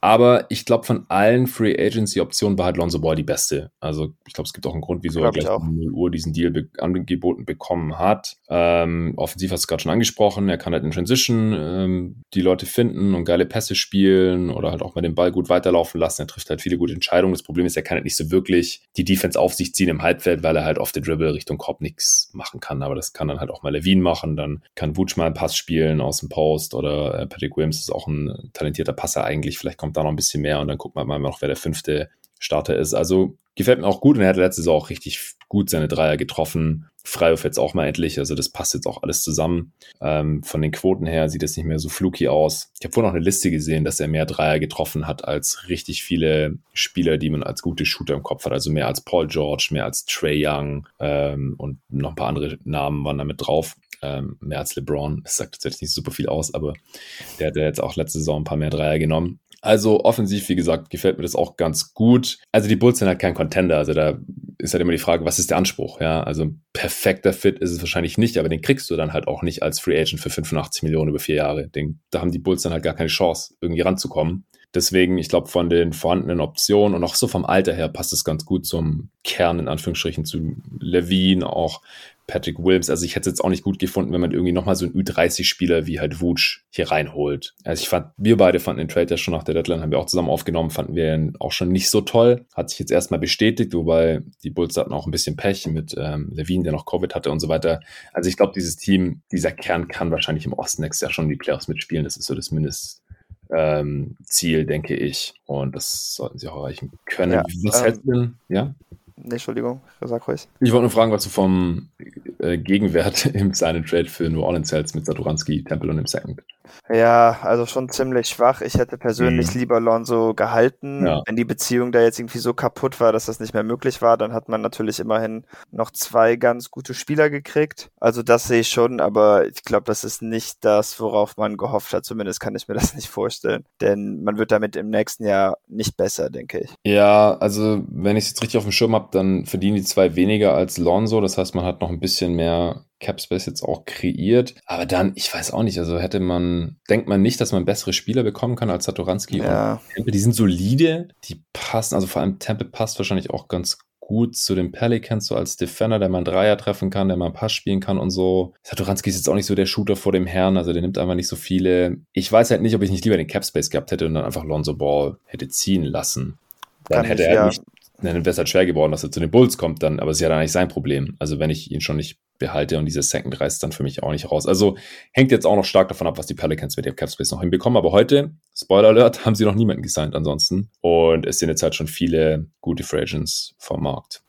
Aber ich glaube, von allen Free Agency-Optionen war halt Lonzo Ball die beste. Also ich glaube, es gibt auch einen Grund, wieso er gleich um 0 Uhr diesen Deal be angeboten bekommen hat. Ähm, offensiv hast du es gerade schon angesprochen, er kann halt in Transition ähm, die Leute finden und geile Pässe spielen oder halt auch mal den Ball gut weiterlaufen lassen. Er trifft halt viele gute Entscheidungen. Das Problem ist, er kann halt nicht so wirklich die Defense auf sich ziehen im Halbfeld, weil er halt auf der Dribble Richtung Korb nichts machen kann. Aber das kann dann halt auch mal Levine machen. Dann kann Wutsch mal einen Pass spielen aus dem Post oder äh, Patrick Williams ist auch ein talentierter Passer eigentlich. Vielleicht kommt da noch ein bisschen mehr und dann guckt man mal noch, wer der fünfte Starter ist. Also gefällt mir auch gut und er hat letzte Saison auch richtig gut seine Dreier getroffen. Freiwurf jetzt auch mal endlich, also das passt jetzt auch alles zusammen. Ähm, von den Quoten her sieht es nicht mehr so fluky aus. Ich habe vorhin noch eine Liste gesehen, dass er mehr Dreier getroffen hat als richtig viele Spieler, die man als gute Shooter im Kopf hat. Also mehr als Paul George, mehr als Trey Young ähm, und noch ein paar andere Namen waren damit drauf ähm, mehr als LeBron. Das sagt jetzt nicht super viel aus, aber der hat ja jetzt auch letzte Saison ein paar mehr Dreier genommen. Also offensiv, wie gesagt, gefällt mir das auch ganz gut. Also die Bulls sind halt kein Contender. Also da ist halt immer die Frage, was ist der Anspruch? Ja, also ein perfekter Fit ist es wahrscheinlich nicht, aber den kriegst du dann halt auch nicht als Free Agent für 85 Millionen über vier Jahre. Den, da haben die Bulls dann halt gar keine Chance, irgendwie ranzukommen. Deswegen, ich glaube, von den vorhandenen Optionen und auch so vom Alter her passt es ganz gut zum Kern, in Anführungsstrichen, zu Levine, auch Patrick Williams. Also ich hätte es jetzt auch nicht gut gefunden, wenn man irgendwie nochmal so einen Ü30-Spieler wie halt Wutsch hier reinholt. Also ich fand, wir beide fanden den Trade ja schon nach der Deadline, haben wir auch zusammen aufgenommen, fanden wir ihn auch schon nicht so toll. Hat sich jetzt erstmal bestätigt, wobei die Bulls hatten auch ein bisschen Pech mit ähm, Levine, der noch Covid hatte und so weiter. Also ich glaube, dieses Team, dieser Kern kann wahrscheinlich im Osten nächstes Jahr schon die Playoffs mitspielen. Das ist so das Mindest, ähm, Ziel, denke ich. Und das sollten sie auch erreichen können. Ja, Was ähm, hältst du denn? Ja? Nee, Entschuldigung, sag ruhig. Ich wollte nur fragen, was du vom äh, Gegenwert im Sign Trade für New Orleans hältst mit Satoranski, Temple und dem Second. Ja, also schon ziemlich schwach. Ich hätte persönlich mhm. lieber Lonzo gehalten. Ja. Wenn die Beziehung da jetzt irgendwie so kaputt war, dass das nicht mehr möglich war, dann hat man natürlich immerhin noch zwei ganz gute Spieler gekriegt. Also das sehe ich schon, aber ich glaube, das ist nicht das, worauf man gehofft hat. Zumindest kann ich mir das nicht vorstellen. Denn man wird damit im nächsten Jahr nicht besser, denke ich. Ja, also wenn ich es jetzt richtig auf dem Schirm habe, dann verdienen die zwei weniger als Lonzo. Das heißt, man hat noch ein bisschen mehr Capspace jetzt auch kreiert. Aber dann, ich weiß auch nicht, also hätte man, denkt man nicht, dass man bessere Spieler bekommen kann als Satoranski ja. und. Die sind solide, die passen, also vor allem Temple passt wahrscheinlich auch ganz gut zu den Pelicans, so als Defender, der mal einen Dreier treffen kann, der mal einen Pass spielen kann und so. Satoranski ist jetzt auch nicht so der Shooter vor dem Herrn, also der nimmt einfach nicht so viele. Ich weiß halt nicht, ob ich nicht lieber den Capspace gehabt hätte und dann einfach Lonzo Ball hätte ziehen lassen. Dann kann hätte ich, er ja. nicht, dann wäre es halt schwer geworden, dass er zu den Bulls kommt, dann, aber es ist ja dann nicht sein Problem. Also wenn ich ihn schon nicht behalte und diese Second reißt dann für mich auch nicht raus. Also hängt jetzt auch noch stark davon ab, was die Pelicans mit dem Capspace noch hinbekommen. Aber heute, Spoiler Alert, haben sie noch niemanden gesigned ansonsten. Und es sind jetzt halt schon viele gute Free vom Markt.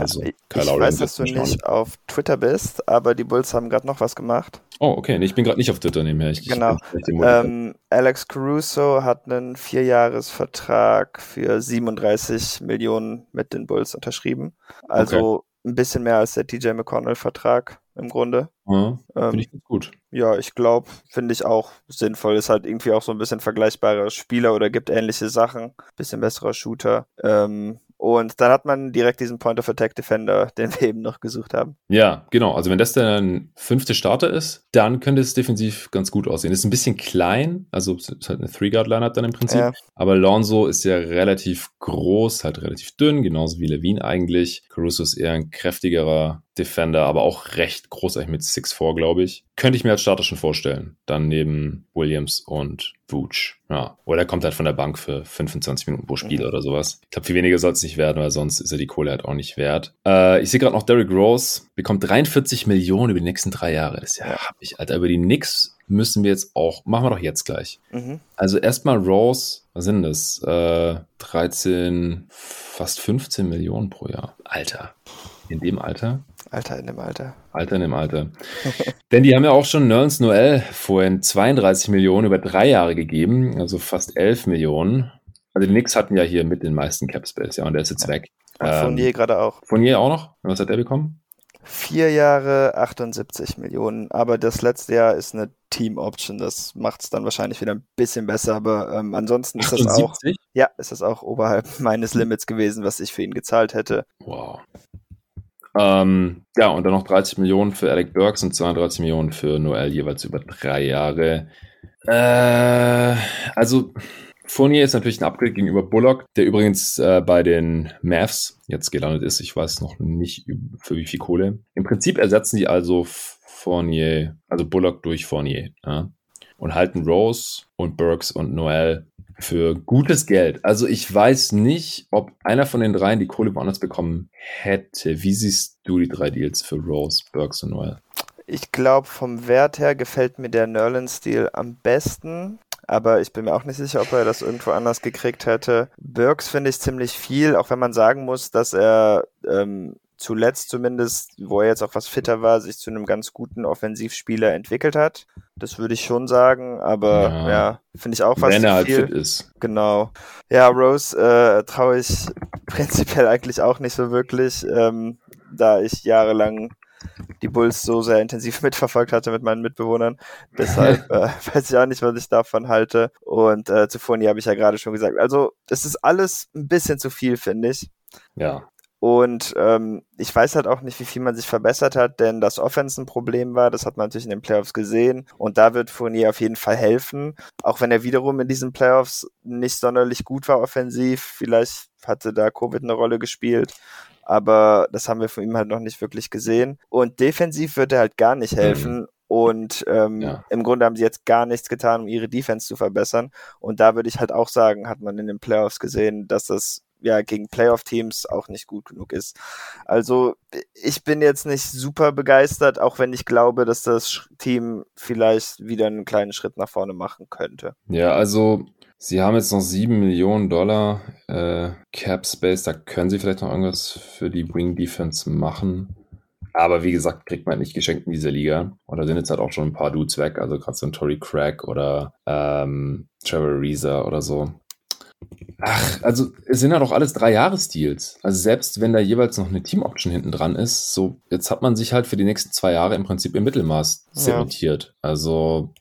Also, ich weiß, dass du nicht auf Twitter bist, aber die Bulls haben gerade noch was gemacht. Oh, okay. Ich bin gerade nicht auf Twitter nebenher. Ich, genau. Ähm, Alex Caruso hat einen Vierjahresvertrag für 37 Millionen mit den Bulls unterschrieben. Also okay ein bisschen mehr als der TJ McConnell-Vertrag im Grunde. Ja, ähm, finde ich gut. Ja, ich glaube, finde ich auch sinnvoll. Ist halt irgendwie auch so ein bisschen vergleichbarer Spieler oder gibt ähnliche Sachen. Bisschen besserer Shooter. Ähm, und dann hat man direkt diesen Point of Attack Defender, den wir eben noch gesucht haben. Ja, genau. Also wenn das der fünfte Starter ist, dann könnte es defensiv ganz gut aussehen. Ist ein bisschen klein, also es ist halt eine Three-Guard-Lineup dann im Prinzip. Ja. Aber Lonzo ist ja relativ groß, halt relativ dünn, genauso wie Levine eigentlich. Caruso ist eher ein kräftigerer Defender, aber auch recht großartig mit 6'4, glaube ich. Könnte ich mir als Starter schon vorstellen. Dann neben Williams und Vooch. Ja. Oder er kommt halt von der Bank für 25 Minuten pro Spiel mhm. oder sowas. Ich glaube, viel weniger soll es nicht werden, weil sonst ist er die Kohle halt auch nicht wert. Äh, ich sehe gerade noch Derrick Rose bekommt 43 Millionen über die nächsten drei Jahre. Das ist ja, hab ich, Alter, über die Knicks müssen wir jetzt auch, machen wir doch jetzt gleich. Mhm. Also erstmal Rose, was sind das? Äh, 13, fast 15 Millionen pro Jahr. Alter. In dem Alter? Alter in dem Alter. Alter in dem Alter. Denn die haben ja auch schon Nerlens Noel vorhin 32 Millionen über drei Jahre gegeben, also fast 11 Millionen. Also die Knicks hatten ja hier mit den meisten Cap Space, ja, und der ist jetzt ja. weg. Und ähm, Fournier gerade auch. Fournier auch noch? Was hat der bekommen? Vier Jahre 78 Millionen, aber das letzte Jahr ist eine Team Option, das macht es dann wahrscheinlich wieder ein bisschen besser, aber ähm, ansonsten ist 78? das auch, ja, ist das auch oberhalb meines Limits gewesen, was ich für ihn gezahlt hätte. Wow. Ähm, ja, und dann noch 30 Millionen für Alec Burks und 32 Millionen für Noel, jeweils über drei Jahre. Äh, also, Fournier ist natürlich ein Upgrade gegenüber Bullock, der übrigens äh, bei den Mavs jetzt gelandet ist. Ich weiß noch nicht für wie viel Kohle. Im Prinzip ersetzen die also Fournier, also Bullock durch Fournier. Ja? Und halten Rose und Burks und Noel für gutes Geld. Also ich weiß nicht, ob einer von den dreien die Kohle woanders bekommen hätte. Wie siehst du die drei Deals für Rose, Burks und Noel? Ich glaube, vom Wert her gefällt mir der Nerlens-Deal am besten. Aber ich bin mir auch nicht sicher, ob er das irgendwo anders gekriegt hätte. Burks finde ich ziemlich viel, auch wenn man sagen muss, dass er ähm, zuletzt zumindest, wo er jetzt auch was fitter war, sich zu einem ganz guten Offensivspieler entwickelt hat. Das würde ich schon sagen, aber ja, ja finde ich auch was Wenn er halt fit ist. Genau. Ja, Rose äh, traue ich prinzipiell eigentlich auch nicht so wirklich, ähm, da ich jahrelang die Bulls so sehr intensiv mitverfolgt hatte mit meinen Mitbewohnern. Deshalb äh, weiß ich auch nicht, was ich davon halte. Und äh, zuvor habe ich ja gerade schon gesagt. Also, es ist alles ein bisschen zu viel, finde ich. Ja. Und ähm, ich weiß halt auch nicht, wie viel man sich verbessert hat, denn das Offense ein Problem war, das hat man natürlich in den Playoffs gesehen. Und da wird Fournier auf jeden Fall helfen, auch wenn er wiederum in diesen Playoffs nicht sonderlich gut war offensiv. Vielleicht hatte da Covid eine Rolle gespielt. Aber das haben wir von ihm halt noch nicht wirklich gesehen. Und defensiv wird er halt gar nicht helfen. Mhm. Und ähm, ja. im Grunde haben sie jetzt gar nichts getan, um ihre Defense zu verbessern. Und da würde ich halt auch sagen, hat man in den Playoffs gesehen, dass das ja gegen Playoff-Teams auch nicht gut genug ist. Also ich bin jetzt nicht super begeistert, auch wenn ich glaube, dass das Team vielleicht wieder einen kleinen Schritt nach vorne machen könnte. Ja, also sie haben jetzt noch sieben Millionen Dollar äh, Cap Space, da können sie vielleicht noch irgendwas für die Wing Defense machen. Aber wie gesagt, kriegt man nicht geschenkt in dieser Liga. Und da sind jetzt halt auch schon ein paar Dudes weg, also gerade so ein Tory Craig oder ähm, Trevor Reeser oder so. Ach, also es sind ja doch alles drei Jahresdeals. Also selbst wenn da jeweils noch eine Team-Option hinten dran ist, so jetzt hat man sich halt für die nächsten zwei Jahre im Prinzip im Mittelmaß zementiert. Ja. Also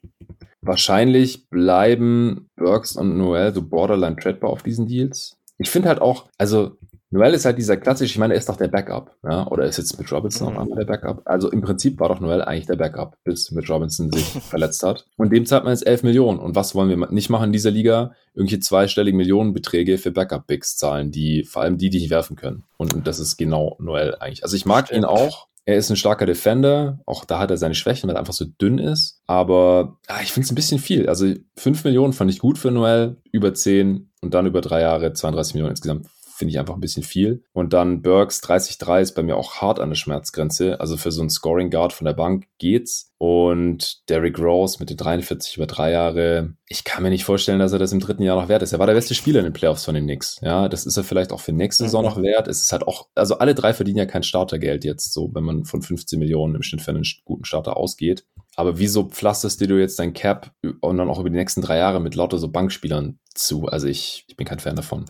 wahrscheinlich bleiben Burks und Noel so borderline tradbar auf diesen Deals. Ich finde halt auch, also Noel ist halt dieser klassische, ich meine, er ist doch der Backup, ja, oder ist jetzt mit Robinson mhm. auch einmal der Backup? Also im Prinzip war doch Noel eigentlich der Backup, bis mit Robinson sich verletzt hat. Und dem zahlt man jetzt 11 Millionen. Und was wollen wir nicht machen in dieser Liga? Irgendwelche zweistelligen Millionenbeträge für Backup-Bigs zahlen, die, vor allem die, die nicht werfen können. Und, und das ist genau Noel eigentlich. Also ich mag ihn auch. Er ist ein starker Defender. Auch da hat er seine Schwächen, weil er einfach so dünn ist. Aber ja, ich finde es ein bisschen viel. Also 5 Millionen fand ich gut für Noel, über 10 und dann über drei Jahre 32 Millionen insgesamt finde ich einfach ein bisschen viel. Und dann Burks 30-3 ist bei mir auch hart an der Schmerzgrenze. Also für so einen Scoring Guard von der Bank geht's. Und Derrick Rose mit den 43 über drei Jahre. Ich kann mir nicht vorstellen, dass er das im dritten Jahr noch wert ist. Er war der beste Spieler in den Playoffs von den Knicks. Ja, das ist er vielleicht auch für nächste Saison mhm. noch wert. Es ist halt auch, also alle drei verdienen ja kein Startergeld jetzt, so wenn man von 15 Millionen im Schnitt für einen guten Starter ausgeht. Aber wieso pflasterst du jetzt dein Cap und dann auch über die nächsten drei Jahre mit lauter so Bankspielern zu? Also ich, ich bin kein Fan davon.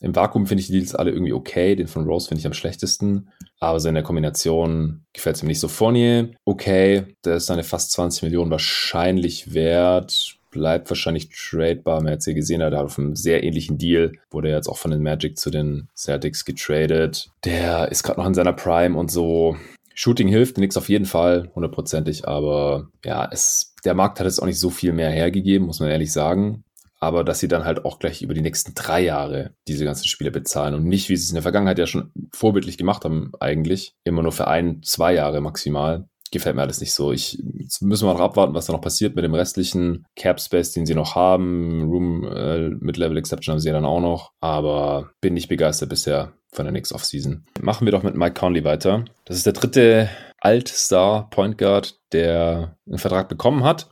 Im Vakuum finde ich die Deals alle irgendwie okay. Den von Rose finde ich am schlechtesten. Aber so in der Kombination gefällt es mir nicht so. Fournier, okay. Der ist seine fast 20 Millionen wahrscheinlich wert. Bleibt wahrscheinlich tradebar. Man hat jetzt hier gesehen, er hat auf einem sehr ähnlichen Deal. Wurde jetzt auch von den Magic zu den Celtics getradet. Der ist gerade noch in seiner Prime und so. Shooting hilft, nix auf jeden Fall, hundertprozentig, aber ja, es, der Markt hat jetzt auch nicht so viel mehr hergegeben, muss man ehrlich sagen. Aber dass sie dann halt auch gleich über die nächsten drei Jahre diese ganzen Spiele bezahlen und nicht, wie sie es in der Vergangenheit ja schon vorbildlich gemacht haben, eigentlich. Immer nur für ein, zwei Jahre maximal. Gefällt mir alles nicht so. Ich jetzt müssen wir noch abwarten, was da noch passiert mit dem restlichen Cap Space, den sie noch haben. Room äh, mit Level Exception haben sie ja dann auch noch. Aber bin nicht begeistert bisher von der Knicks Offseason. Machen wir doch mit Mike Conley weiter. Das ist der dritte Alt-Star Point Guard, der einen Vertrag bekommen hat.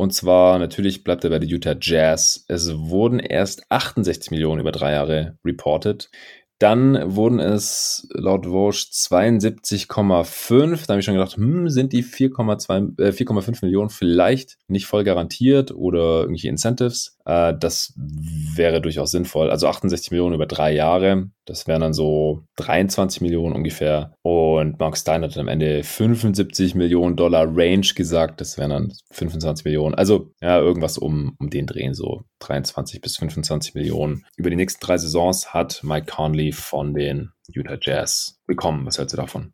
Und zwar natürlich bleibt er bei der Utah Jazz. Es wurden erst 68 Millionen über drei Jahre reported. Dann wurden es laut Vogue 72,5. Da habe ich schon gedacht, hm, sind die 4,2, äh, 4,5 Millionen vielleicht nicht voll garantiert oder irgendwelche Incentives? Äh, das wäre durchaus sinnvoll. Also 68 Millionen über drei Jahre. Das wären dann so 23 Millionen ungefähr. Und Mark Stein hat am Ende 75 Millionen Dollar Range gesagt. Das wären dann 25 Millionen. Also ja, irgendwas um, um den Drehen, so 23 bis 25 Millionen. Über die nächsten drei Saisons hat Mike Conley von den Utah Jazz bekommen. Was hältst du davon?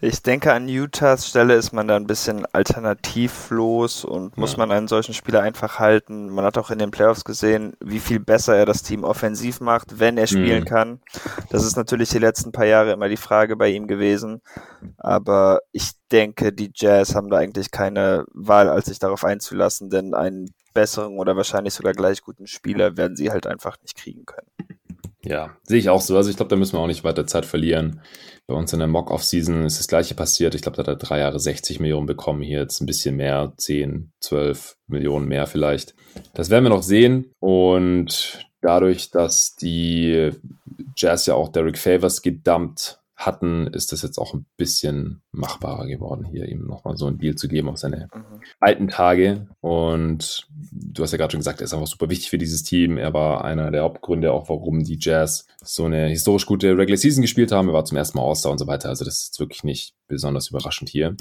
Ich denke, an Utahs Stelle ist man da ein bisschen alternativlos und muss ja. man einen solchen Spieler einfach halten. Man hat auch in den Playoffs gesehen, wie viel besser er das Team offensiv macht, wenn er spielen mhm. kann. Das ist natürlich die letzten paar Jahre immer die Frage bei ihm gewesen. Aber ich denke, die Jazz haben da eigentlich keine Wahl, als sich darauf einzulassen, denn einen besseren oder wahrscheinlich sogar gleich guten Spieler werden sie halt einfach nicht kriegen können. Ja, sehe ich auch so. Also ich glaube, da müssen wir auch nicht weiter Zeit verlieren. Bei uns in der Mock-Off-Season ist das gleiche passiert. Ich glaube, da hat er drei Jahre 60 Millionen bekommen. Hier jetzt ein bisschen mehr, 10, 12 Millionen mehr vielleicht. Das werden wir noch sehen. Und dadurch, dass die Jazz ja auch Derek Favors gedumpt hatten, ist das jetzt auch ein bisschen machbarer geworden, hier ihm nochmal so ein Deal zu geben auf seine mhm. alten Tage. Und du hast ja gerade schon gesagt, er ist einfach super wichtig für dieses Team. Er war einer der Hauptgründe auch, warum die Jazz so eine historisch gute Regular Season gespielt haben. Er war zum ersten Mal All-Star und so weiter. Also das ist wirklich nicht besonders überraschend hier.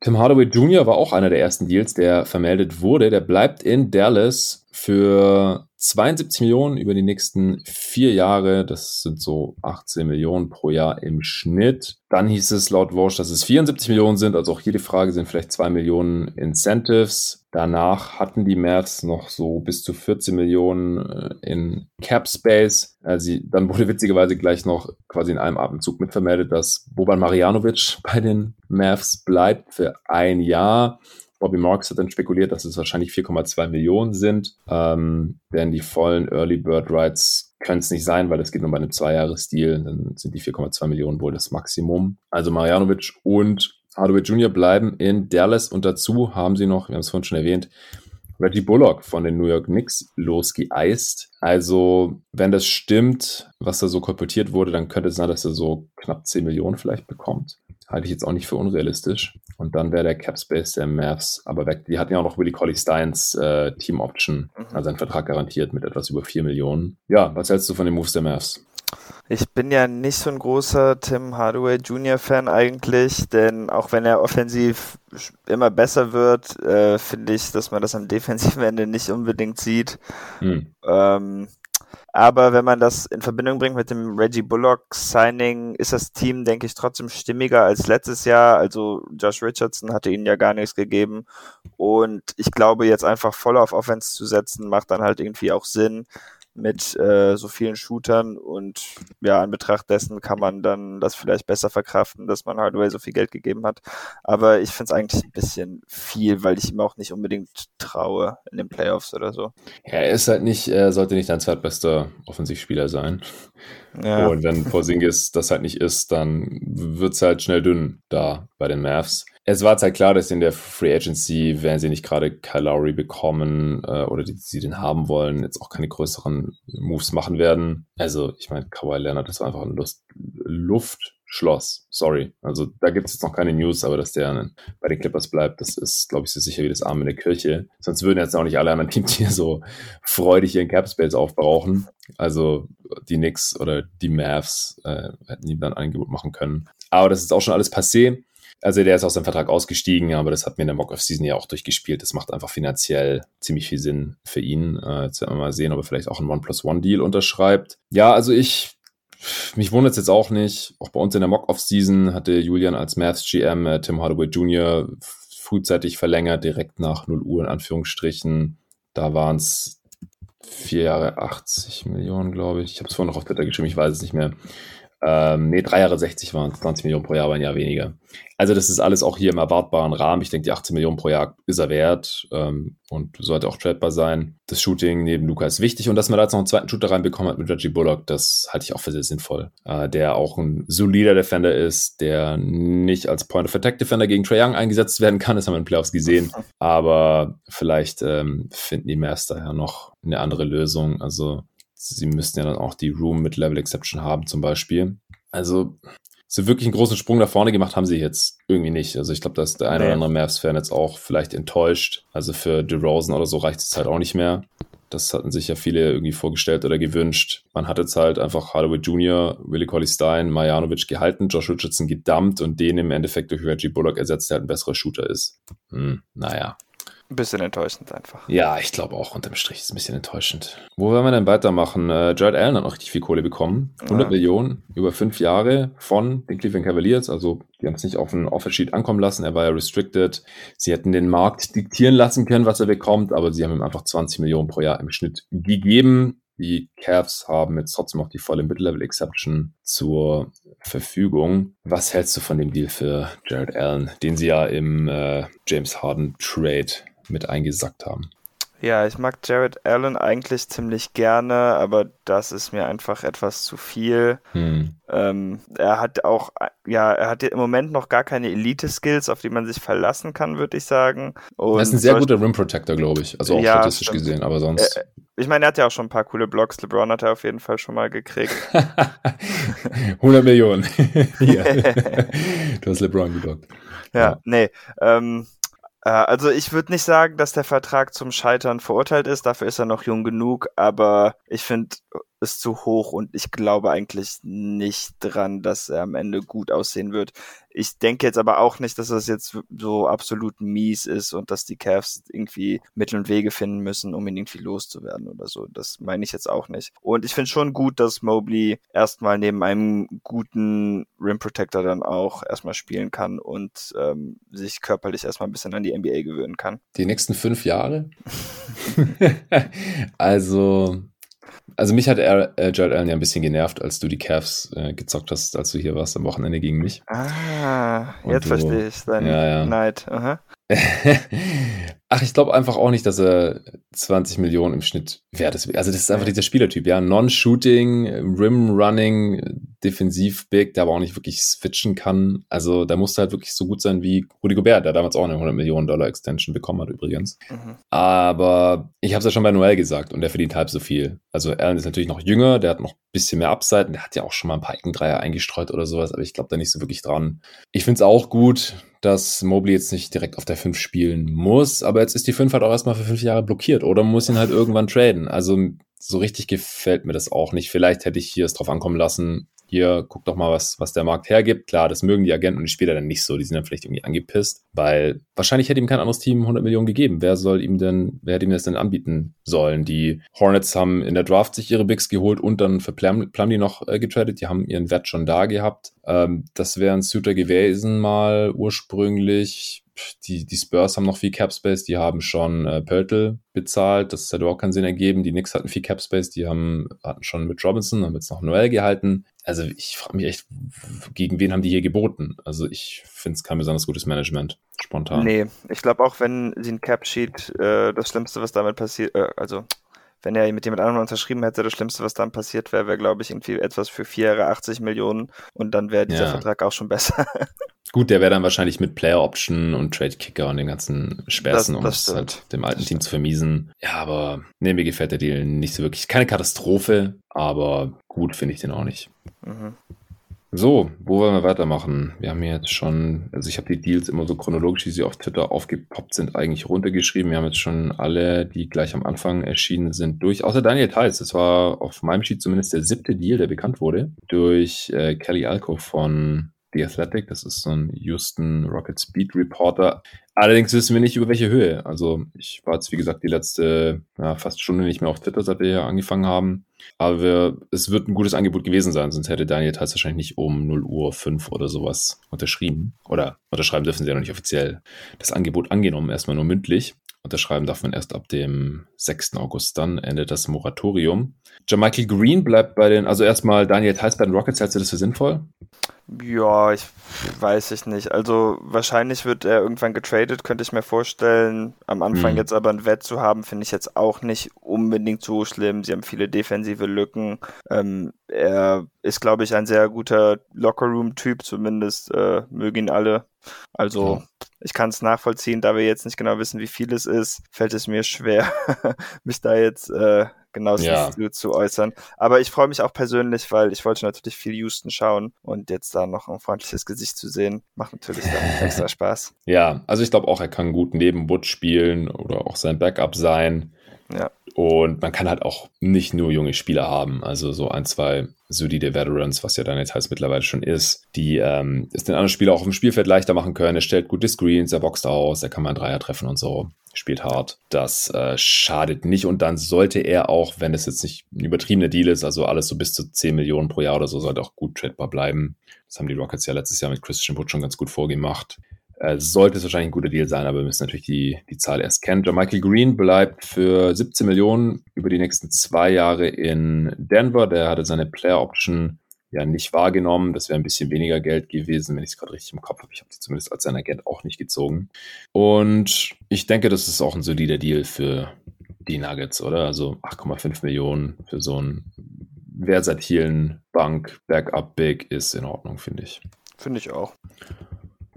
Tim Hardaway Jr. war auch einer der ersten Deals, der vermeldet wurde. Der bleibt in Dallas für 72 Millionen über die nächsten vier Jahre. Das sind so 18 Millionen pro Jahr im Schnitt. Dann hieß es laut Walsh, dass es 74 Millionen sind. Also auch hier die Frage, sind vielleicht zwei Millionen Incentives. Danach hatten die Mavs noch so bis zu 14 Millionen äh, in Cap Space. Also dann wurde witzigerweise gleich noch quasi in einem Abendzug mitvermeldet, dass Boban Marjanovic bei den Mavs bleibt für ein Jahr. Bobby Marks hat dann spekuliert, dass es wahrscheinlich 4,2 Millionen sind. Ähm, denn die vollen Early Bird Rights können es nicht sein, weil das geht nur bei einem Zweijahres-Deal. Dann sind die 4,2 Millionen wohl das Maximum. Also Marjanovic und Hardaway Jr. bleiben in Dallas und dazu haben sie noch, wir haben es vorhin schon erwähnt, Reggie Bullock von den New York Knicks losgeeist. Also, wenn das stimmt, was da so kolportiert wurde, dann könnte es sein, dass er so knapp 10 Millionen vielleicht bekommt. Halte ich jetzt auch nicht für unrealistisch. Und dann wäre der Cap Space der Mavs aber weg. Die hatten ja auch noch Willie Colley Steins äh, Team Option, mhm. also einen Vertrag garantiert mit etwas über 4 Millionen. Ja, was hältst du von den Moves der Mavs? Ich bin ja nicht so ein großer Tim Hardaway Jr. Fan eigentlich, denn auch wenn er offensiv immer besser wird, äh, finde ich, dass man das am defensiven Ende nicht unbedingt sieht. Hm. Ähm, aber wenn man das in Verbindung bringt mit dem Reggie Bullock Signing, ist das Team, denke ich, trotzdem stimmiger als letztes Jahr. Also Josh Richardson hatte ihnen ja gar nichts gegeben. Und ich glaube, jetzt einfach voll auf Offense zu setzen, macht dann halt irgendwie auch Sinn mit äh, so vielen Shootern und ja, an Betracht dessen kann man dann das vielleicht besser verkraften, dass man Hardware so viel Geld gegeben hat. Aber ich finde es eigentlich ein bisschen viel, weil ich ihm auch nicht unbedingt traue in den Playoffs oder so. Ja, er ist halt nicht, er sollte nicht dein zweitbester Offensivspieler sein. Ja. Und wenn Porzingis das halt nicht ist, dann wird es halt schnell dünn da bei den Mavs es war halt klar, dass in der Free Agency, wenn sie nicht gerade Kyle bekommen äh, oder die, sie den haben wollen, jetzt auch keine größeren Moves machen werden. Also, ich meine, Kawhi Leonard, das war einfach ein Lust, Luftschloss. Sorry. Also, da gibt es jetzt noch keine News, aber dass der bei den Clippers bleibt, das ist, glaube ich, so sicher wie das Arm in der Kirche. Sonst würden jetzt auch nicht alle anderen Teams hier so freudig ihren Cap Space aufbrauchen. Also, die Knicks oder die Mavs äh, hätten ihm dann ein Angebot machen können. Aber das ist auch schon alles passé. Also der ist aus dem Vertrag ausgestiegen, aber das hat mir in der Mock-Off-Season ja auch durchgespielt. Das macht einfach finanziell ziemlich viel Sinn für ihn. Äh, jetzt werden wir mal sehen, ob er vielleicht auch einen One-Plus-One-Deal unterschreibt. Ja, also ich, mich wundert es jetzt auch nicht. Auch bei uns in der Mock-Off-Season hatte Julian als Maths GM äh, Tim Hardaway Jr. frühzeitig verlängert, direkt nach 0 Uhr in Anführungsstrichen. Da waren es vier Jahre 80 Millionen, glaube ich. Ich habe es vorhin noch auf Twitter geschrieben, ich weiß es nicht mehr. Ähm, nee, drei Jahre 60 waren es, 20 Millionen pro Jahr, aber ein Jahr weniger. Also das ist alles auch hier im erwartbaren Rahmen. Ich denke, die 18 Millionen pro Jahr ist er wert ähm, und sollte auch tradbar sein. Das Shooting neben Luca ist wichtig und dass man da jetzt noch einen zweiten Shooter reinbekommen hat mit Reggie Bullock, das halte ich auch für sehr sinnvoll. Äh, der auch ein solider Defender ist, der nicht als Point-of-Attack-Defender gegen Trae Young eingesetzt werden kann, das haben wir in den Playoffs gesehen. Aber vielleicht ähm, finden die Mavs daher noch eine andere Lösung. Also sie müssten ja dann auch die Room mit Level Exception haben zum Beispiel. Also so wirklich einen großen Sprung nach vorne gemacht haben sie jetzt irgendwie nicht. Also ich glaube, dass der eine oder andere Mavs-Fan jetzt auch vielleicht enttäuscht. Also für DeRozan oder so reicht es halt auch nicht mehr. Das hatten sich ja viele irgendwie vorgestellt oder gewünscht. Man hat jetzt halt einfach Hardaway Jr., Willie Colley Stein, Marjanovic gehalten, Josh Richardson gedumpt und den im Endeffekt durch Reggie Bullock ersetzt, der halt ein besserer Shooter ist. Hm, naja. Ein bisschen enttäuschend einfach. Ja, ich glaube auch unterm Strich ist es ein bisschen enttäuschend. Wo werden wir denn weitermachen? Äh, Jared Allen hat noch richtig viel Kohle bekommen. 100 ja. Millionen über fünf Jahre von den Cleveland Cavaliers. Also die haben es nicht auf einen Offersheet ankommen lassen. Er war ja restricted. Sie hätten den Markt diktieren lassen können, was er bekommt, aber sie haben ihm einfach 20 Millionen pro Jahr im Schnitt gegeben. Die Cavs haben jetzt trotzdem noch die volle Mid-Level Exception zur Verfügung. Was hältst du von dem Deal für Jared Allen, den sie ja im äh, James Harden Trade mit eingesackt haben. Ja, ich mag Jared Allen eigentlich ziemlich gerne, aber das ist mir einfach etwas zu viel. Hm. Ähm, er hat auch, ja, er hat im Moment noch gar keine Elite-Skills, auf die man sich verlassen kann, würde ich sagen. Und er ist ein sehr guter Rim Protector, glaube ich. Also auch ja, statistisch stimmt. gesehen, aber sonst. Äh, ich meine, er hat ja auch schon ein paar coole Blocks. LeBron hat er auf jeden Fall schon mal gekriegt. 100 Millionen. du hast LeBron geblockt. Ja, ja. nee. Ähm, äh, also ich würde nicht sagen, dass der Vertrag zum Scheitern verurteilt ist, dafür ist er noch jung genug, aber ich finde es zu hoch und ich glaube eigentlich nicht dran, dass er am Ende gut aussehen wird. Ich denke jetzt aber auch nicht, dass das jetzt so absolut mies ist und dass die Cavs irgendwie Mittel und Wege finden müssen, um ihn irgendwie loszuwerden oder so. Das meine ich jetzt auch nicht. Und ich finde schon gut, dass Mobley erstmal neben einem guten Rim Protector dann auch erstmal spielen kann und ähm, sich körperlich erstmal ein bisschen an die NBA gewöhnen kann. Die nächsten fünf Jahre? also also mich hat er, äh, Jared Allen ja ein bisschen genervt, als du die Cavs äh, gezockt hast, als du hier warst am Wochenende gegen mich. Ah, Und jetzt du, verstehe ich deinen ja, ja. Neid. Aha. Ach, ich glaube einfach auch nicht, dass er 20 Millionen im Schnitt wert ist. Also das ist einfach dieser Spielertyp, ja. Non-Shooting, Rim-Running, Defensiv-Big, der aber auch nicht wirklich switchen kann. Also da musste halt wirklich so gut sein wie Rudy Gobert, der damals auch eine 100 Millionen Dollar Extension bekommen hat übrigens. Mhm. Aber ich habe es ja schon bei Noel gesagt und der verdient halb so viel. Also Allen ist natürlich noch jünger, der hat noch ein bisschen mehr Upside und der hat ja auch schon mal ein paar Eckendreier eingestreut oder sowas, aber ich glaube da nicht so wirklich dran. Ich finde es auch gut, dass Mobley jetzt nicht direkt auf der 5 spielen muss, aber jetzt ist die 5 halt auch erstmal für 5 Jahre blockiert oder muss ihn halt irgendwann traden. Also so richtig gefällt mir das auch nicht. Vielleicht hätte ich hier es drauf ankommen lassen, hier, guck doch mal, was, was der Markt hergibt. Klar, das mögen die Agenten und die Spieler dann nicht so. Die sind dann vielleicht irgendwie angepisst, weil wahrscheinlich hätte ihm kein anderes Team 100 Millionen gegeben. Wer soll ihm denn, wer hätte ihm das denn anbieten sollen? Die Hornets haben in der Draft sich ihre Bigs geholt und dann für Plum, Plumlee noch äh, getradet. Die haben ihren Wert schon da gehabt. Ähm, das wäre ein Suitor gewesen mal ursprünglich die, die Spurs haben noch viel Cap Space, die haben schon äh, Pöltl bezahlt, das hat überhaupt keinen Sinn ergeben. Die Knicks hatten viel Cap Space, die haben, hatten schon mit Robinson, haben jetzt noch Noel gehalten. Also ich frage mich echt, gegen wen haben die hier geboten? Also ich finde es kein besonders gutes Management, spontan. Nee, ich glaube auch, wenn sie ein Cap Sheet, äh, das Schlimmste, was damit passiert, äh, also wenn er mit jemand anderem unterschrieben hätte, das Schlimmste, was dann passiert wäre, wäre, glaube ich, irgendwie etwas für vier Jahre 80 Millionen und dann wäre dieser ja. Vertrag auch schon besser. Gut, der wäre dann wahrscheinlich mit Player Option und Trade Kicker und den ganzen Spersen, um es halt dem alten Team zu vermiesen. Ja, aber nee, mir gefällt der Deal nicht so wirklich. Keine Katastrophe, aber gut finde ich den auch nicht. Mhm. So, wo wollen wir weitermachen? Wir haben jetzt schon, also ich habe die Deals immer so chronologisch, wie sie auf Twitter aufgepoppt sind, eigentlich runtergeschrieben. Wir haben jetzt schon alle, die gleich am Anfang erschienen sind, durch. Außer Daniel Theis, das war auf meinem Sheet zumindest der siebte Deal, der bekannt wurde, durch äh, Kelly Alco von The Athletic. Das ist so ein Houston Rocket Speed Reporter. Allerdings wissen wir nicht über welche Höhe. Also ich war jetzt, wie gesagt, die letzte ja, fast Stunde nicht mehr auf Twitter, seit wir hier angefangen haben. Aber wir, es wird ein gutes Angebot gewesen sein, sonst hätte Daniel Theiss wahrscheinlich nicht um 0 Uhr 5 oder sowas unterschrieben. Oder unterschreiben dürfen sie ja noch nicht offiziell. Das Angebot angenommen, erstmal nur mündlich. Unterschreiben darf man erst ab dem 6. August. Dann endet das Moratorium. Jermichael Green bleibt bei den, also erstmal Daniel Theiss bei den Rockets, hältst du das für sinnvoll? Ja, ich weiß ich nicht. Also wahrscheinlich wird er irgendwann getradet, könnte ich mir vorstellen. Am Anfang hm. jetzt aber ein Wett zu haben, finde ich jetzt auch nicht unbedingt so schlimm. Sie haben viele defensive Lücken. Ähm, er ist, glaube ich, ein sehr guter Lockerroom-Typ, zumindest äh, mögen ihn alle. Also ja. Ich kann es nachvollziehen, da wir jetzt nicht genau wissen, wie viel es ist, fällt es mir schwer, mich da jetzt äh, genauestens ja. zu, zu, äußern. Aber ich freue mich auch persönlich, weil ich wollte natürlich viel Houston schauen und jetzt da noch ein freundliches Gesicht zu sehen, macht natürlich dann extra Spaß. Ja, also ich glaube auch, er kann gut neben Butch spielen oder auch sein Backup sein. Ja. Und man kann halt auch nicht nur junge Spieler haben, also so ein, zwei solide Veterans, was ja dann jetzt heißt mittlerweile schon ist, die ähm, es den anderen Spieler auch auf dem Spielfeld leichter machen können. Er stellt gute Screens, er boxt aus, er kann mal einen Dreier treffen und so spielt hart. Das äh, schadet nicht. Und dann sollte er auch, wenn es jetzt nicht ein übertriebener Deal ist, also alles so bis zu 10 Millionen pro Jahr oder so, sollte auch gut tradebar bleiben. Das haben die Rockets ja letztes Jahr mit Christian Wood schon ganz gut vorgemacht. Äh, sollte es wahrscheinlich ein guter Deal sein, aber wir müssen natürlich die, die Zahl erst kennen. Michael Green bleibt für 17 Millionen über die nächsten zwei Jahre in Denver. Der hatte seine Player Option ja nicht wahrgenommen. Das wäre ein bisschen weniger Geld gewesen, wenn ich es gerade richtig im Kopf habe. Ich habe sie zumindest als sein Agent auch nicht gezogen. Und ich denke, das ist auch ein solider Deal für die Nuggets, oder? Also 8,5 Millionen für so einen versatilen Bank Backup Big ist in Ordnung, finde ich. Finde ich auch.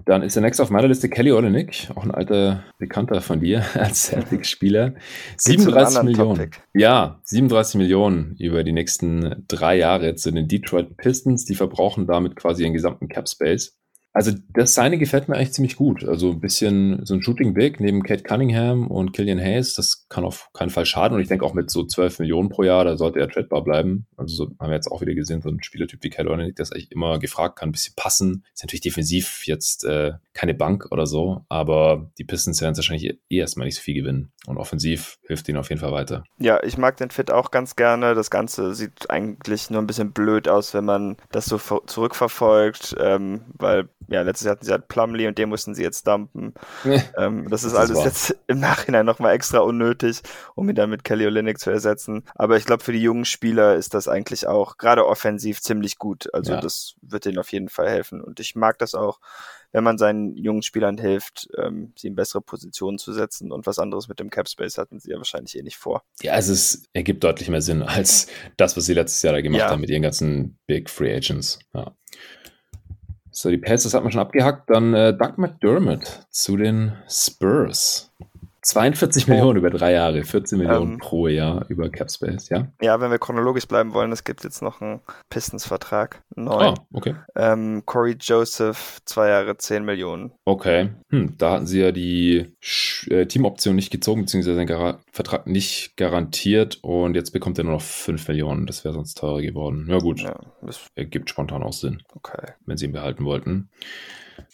Dann ist der nächste auf meiner Liste Kelly Olenek, auch ein alter Bekannter von dir als Celtics-Spieler. 37 Millionen. Topic. Ja, 37 Millionen über die nächsten drei Jahre zu den Detroit Pistons. Die verbrauchen damit quasi den gesamten Cap Space. Also das seine gefällt mir eigentlich ziemlich gut. Also ein bisschen so ein Shooting Big neben Kate Cunningham und Killian Hayes, das kann auf keinen Fall schaden. Und ich denke auch mit so 12 Millionen pro Jahr, da sollte er tradbar bleiben. Also so haben wir jetzt auch wieder gesehen, so ein Spielertyp wie Kelly Olynyk, der ist eigentlich immer gefragt, kann ein bisschen passen. Ist natürlich defensiv jetzt äh, keine Bank oder so, aber die Pistons werden wahrscheinlich eh erstmal nicht so viel gewinnen. Und offensiv hilft ihnen auf jeden Fall weiter. Ja, ich mag den Fit auch ganz gerne. Das Ganze sieht eigentlich nur ein bisschen blöd aus, wenn man das so zurückverfolgt, ähm, weil ja, letztes Jahr hatten sie halt Plumley und den mussten sie jetzt dumpen. ähm, das ist das alles ist jetzt im Nachhinein nochmal extra unnötig, um ihn dann mit Kelly Olynyk zu ersetzen. Aber ich glaube, für die jungen Spieler ist das eigentlich auch gerade offensiv ziemlich gut. Also ja. das wird denen auf jeden Fall helfen. Und ich mag das auch, wenn man seinen jungen Spielern hilft, ähm, sie in bessere Positionen zu setzen. Und was anderes mit dem Cap Space hatten sie ja wahrscheinlich eh nicht vor. Ja, also es ergibt deutlich mehr Sinn als das, was sie letztes Jahr da gemacht ja. haben mit ihren ganzen Big Free Agents. Ja. So, die Pacers hat man schon abgehackt. Dann äh, Doug McDermott zu den Spurs. 42 oh. Millionen über drei Jahre, 14 Millionen ähm, pro Jahr über Capspace, ja? Ja, wenn wir chronologisch bleiben wollen, es gibt jetzt noch einen Pistons-Vertrag, neu. Ah, okay. Ähm, Corey Joseph, zwei Jahre, 10 Millionen. Okay, hm, da hatten sie ja die äh, Teamoption nicht gezogen, beziehungsweise den Gar Vertrag nicht garantiert und jetzt bekommt er nur noch 5 Millionen, das wäre sonst teurer geworden. Ja gut, ja, das ergibt spontan auch Sinn, okay. wenn sie ihn behalten wollten.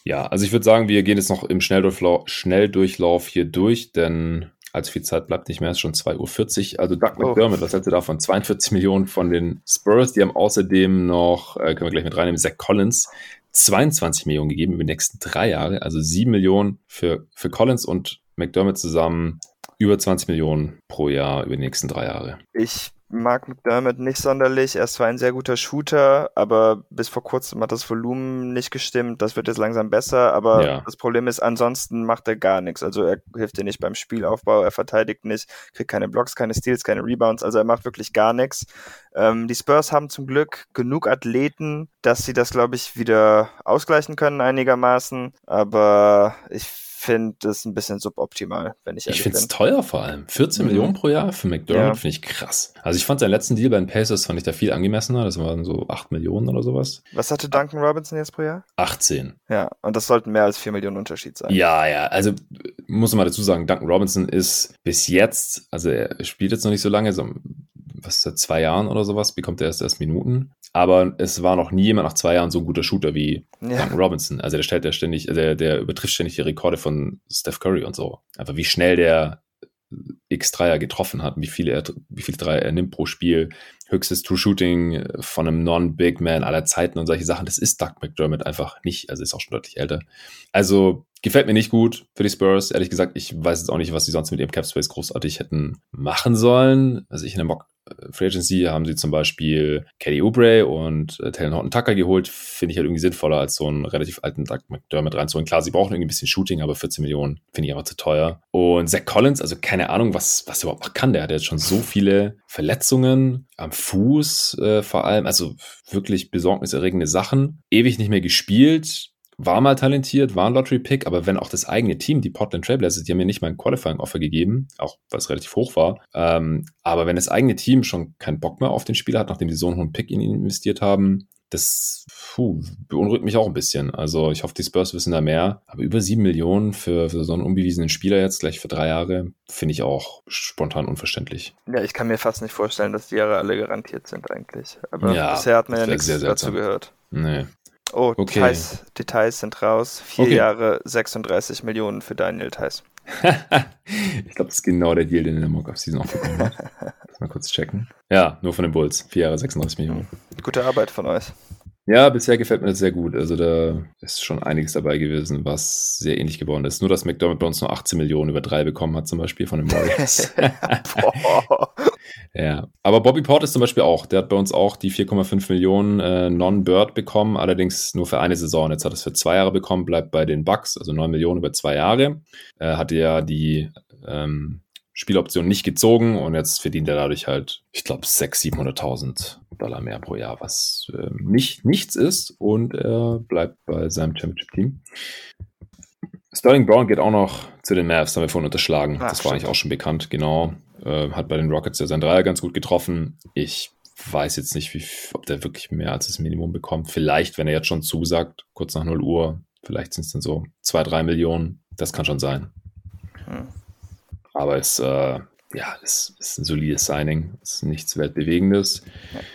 Ja, also ich würde sagen, wir gehen jetzt noch im Schnelldurchlauf, Schnelldurchlauf hier durch, denn allzu viel Zeit bleibt nicht mehr, es ist schon 2.40 Uhr. Also Doug oh. McDermott, was hätte davon? 42 Millionen von den Spurs, die haben außerdem noch, äh, können wir gleich mit reinnehmen, Zach Collins, 22 Millionen gegeben über die nächsten drei Jahre, also 7 Millionen für, für Collins und McDermott zusammen über 20 Millionen pro Jahr über die nächsten drei Jahre. Ich mag McDermott nicht sonderlich. Er ist zwar ein sehr guter Shooter, aber bis vor kurzem hat das Volumen nicht gestimmt. Das wird jetzt langsam besser, aber ja. das Problem ist, ansonsten macht er gar nichts. Also er hilft dir nicht beim Spielaufbau, er verteidigt nicht, kriegt keine Blocks, keine Steals, keine Rebounds. Also er macht wirklich gar nichts. Ähm, die Spurs haben zum Glück genug Athleten, dass sie das, glaube ich, wieder ausgleichen können einigermaßen. Aber ich finde das ein bisschen suboptimal, wenn ich Ich finde es teuer vor allem. 14 mhm. Millionen pro Jahr für McDermott ja. finde ich krass. Also ich fand seinen letzten Deal bei den Pacers fand ich da viel angemessener. Das waren so 8 Millionen oder sowas. Was hatte Duncan Robinson jetzt pro Jahr? 18. Ja, und das sollten mehr als 4 Millionen Unterschied sein. Ja, ja. Also muss man mal dazu sagen, Duncan Robinson ist bis jetzt, also er spielt jetzt noch nicht so lange, so was seit zwei Jahren oder sowas, bekommt er erst erst Minuten. Aber es war noch nie jemand nach zwei Jahren so ein guter Shooter wie ja. Duncan Robinson. Also der stellt ja ständig, der, der übertrifft ständig die Rekorde von Steph Curry und so. Einfach wie schnell der X-Dreier getroffen hat, wie viele, er, wie viele Dreier er nimmt pro Spiel, höchstes True Shooting von einem Non-Big Man aller Zeiten und solche Sachen. Das ist Doug McDermott einfach nicht, also ist auch schon deutlich älter. Also Gefällt mir nicht gut für die Spurs. Ehrlich gesagt, ich weiß jetzt auch nicht, was sie sonst mit ihrem Cap Space großartig hätten machen sollen. Also ich in der Mock Free Agency haben sie zum Beispiel Kelly Oubre und äh, Taylor Horton Tucker geholt. Finde ich halt irgendwie sinnvoller, als so einen relativ alten Doug McDermott reinzuholen. Klar, sie brauchen irgendwie ein bisschen Shooting, aber 14 Millionen finde ich aber zu teuer. Und Zach Collins, also keine Ahnung, was, was er überhaupt noch kann. Der hat jetzt schon so viele Verletzungen am Fuß äh, vor allem. Also wirklich besorgniserregende Sachen. Ewig nicht mehr gespielt war mal talentiert, war ein Lottery-Pick, aber wenn auch das eigene Team, die Portland Trailblazers, die haben mir nicht mal ein Qualifying-Offer gegeben, auch weil es relativ hoch war, ähm, aber wenn das eigene Team schon keinen Bock mehr auf den Spieler hat, nachdem sie so einen hohen Pick in ihn investiert haben, das puh, beunruhigt mich auch ein bisschen. Also ich hoffe, die Spurs wissen da mehr. Aber über sieben Millionen für, für so einen unbewiesenen Spieler jetzt gleich für drei Jahre, finde ich auch spontan unverständlich. Ja, ich kann mir fast nicht vorstellen, dass die Jahre alle garantiert sind eigentlich. Aber ja, bisher hat man ja nichts dazu gehört. Nee. Oh, okay. Details, Details sind raus. Vier okay. Jahre 36 Millionen für Daniel Theiss. ich glaube, das ist genau der Deal, den in der Mock-Off-Season auch bekommen hat. mal kurz checken. Ja, nur von den Bulls. Vier Jahre 36 Millionen. Gute Arbeit von euch. Ja, bisher gefällt mir das sehr gut. Also da ist schon einiges dabei gewesen, was sehr ähnlich geworden ist. Nur, dass McDermott bei uns nur 18 Millionen über drei bekommen hat, zum Beispiel von den Warriors. ja, aber Bobby Portis zum Beispiel auch. Der hat bei uns auch die 4,5 Millionen äh, Non-Bird bekommen, allerdings nur für eine Saison. Jetzt hat er es für zwei Jahre bekommen, bleibt bei den Bucks, also 9 Millionen über zwei Jahre. Äh, hatte ja die ähm, Spieloption nicht gezogen und jetzt verdient er dadurch halt, ich glaube, 600.000, 700.000 Dollar mehr pro Jahr, was äh, nicht, nichts ist und er bleibt bei seinem Championship-Team. Sterling Brown geht auch noch zu den Mavs, haben wir vorhin unterschlagen. Ach, das war eigentlich auch schon bekannt, genau. Äh, hat bei den Rockets ja sein Dreier ganz gut getroffen. Ich weiß jetzt nicht, wie, ob der wirklich mehr als das Minimum bekommt. Vielleicht, wenn er jetzt schon zusagt, kurz nach 0 Uhr, vielleicht sind es dann so 2, 3 Millionen. Das kann schon sein. Hm. Aber es, äh, ja, es ist ein solides Signing. Es ist nichts Weltbewegendes.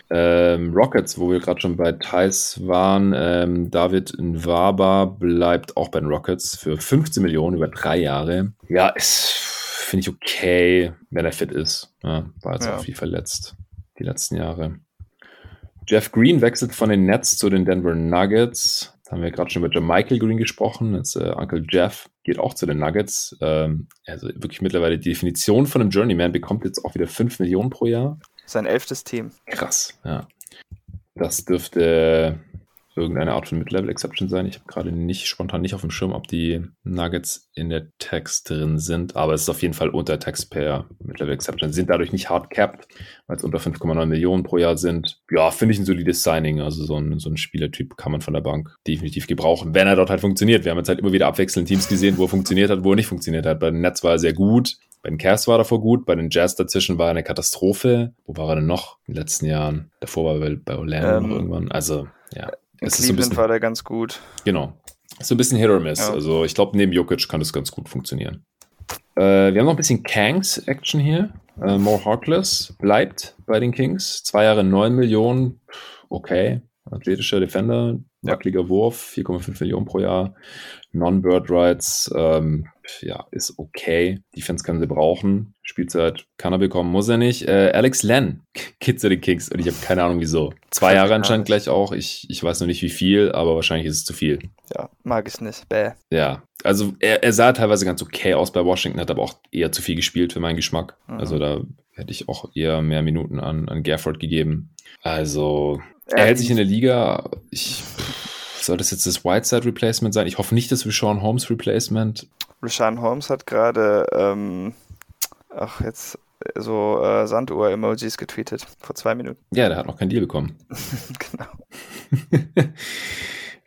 Ähm, Rockets, wo wir gerade schon bei Thais waren, ähm, David Nwaba bleibt auch bei den Rockets für 15 Millionen über drei Jahre. Ja, ist, finde ich okay, wenn er fit ist. Ja, war jetzt ja. auch viel verletzt die letzten Jahre. Jeff Green wechselt von den Nets zu den Denver Nuggets haben wir gerade schon über Michael Green gesprochen. Jetzt, äh, Uncle Jeff geht auch zu den Nuggets. Ähm, also wirklich mittlerweile die Definition von einem Journeyman bekommt jetzt auch wieder 5 Millionen pro Jahr. Sein elftes Team. Krass, ja. Das dürfte irgendeine Art von Mid-Level-Exception sein. Ich habe gerade nicht spontan nicht auf dem Schirm, ob die Nuggets in der Tax drin sind, aber es ist auf jeden Fall unter Taxpayer Mid-Level-Exception. Sie sind dadurch nicht hard capped, weil es unter 5,9 Millionen pro Jahr sind. Ja, finde ich ein solides Signing. Also so ein, so ein Spielertyp kann man von der Bank definitiv gebrauchen, wenn er dort halt funktioniert. Wir haben jetzt halt immer wieder abwechselnd Teams gesehen, wo er funktioniert hat, wo er nicht funktioniert hat. Bei den Nets war er sehr gut. Bei den Cavs war er davor gut, bei den Jazz dazwischen war er eine Katastrophe. Wo war er denn noch in den letzten Jahren? Davor war er bei Orlando ähm, irgendwann. Also, ja. Es Cleveland bisschen, war der ganz gut. Genau. So ein bisschen Hit or Miss. Ja. Also ich glaube, neben Jokic kann das ganz gut funktionieren. Äh, wir haben noch ein bisschen Kangs-Action hier. Äh, More Harkless bleibt bei den Kings. Zwei Jahre 9 Millionen. Okay. Athletischer Defender, wackeliger Wurf, 4,5 Millionen pro Jahr. Non-Bird Rights, ähm, ja, ist okay. Defense kann sie brauchen. Spielzeit kann er bekommen, muss er nicht. Äh, Alex Len geht zu den Kings und ich habe keine Ahnung wieso. Zwei Jahre anscheinend gleich auch. Ich, ich weiß noch nicht wie viel, aber wahrscheinlich ist es zu viel. Ja, mag es nicht. Bäh. Ja, also er, er sah teilweise ganz okay aus bei Washington, hat aber auch eher zu viel gespielt für meinen Geschmack. Mhm. Also da hätte ich auch eher mehr Minuten an, an Gafford gegeben. Also er hält sich in der Liga. Ich, soll das jetzt das Whiteside Replacement sein? Ich hoffe nicht das Rashawn Holmes Replacement. Rashawn Holmes hat gerade, ähm, ach, jetzt so äh, Sanduhr-Emojis getweetet vor zwei Minuten. Ja, der hat noch keinen Deal bekommen. genau.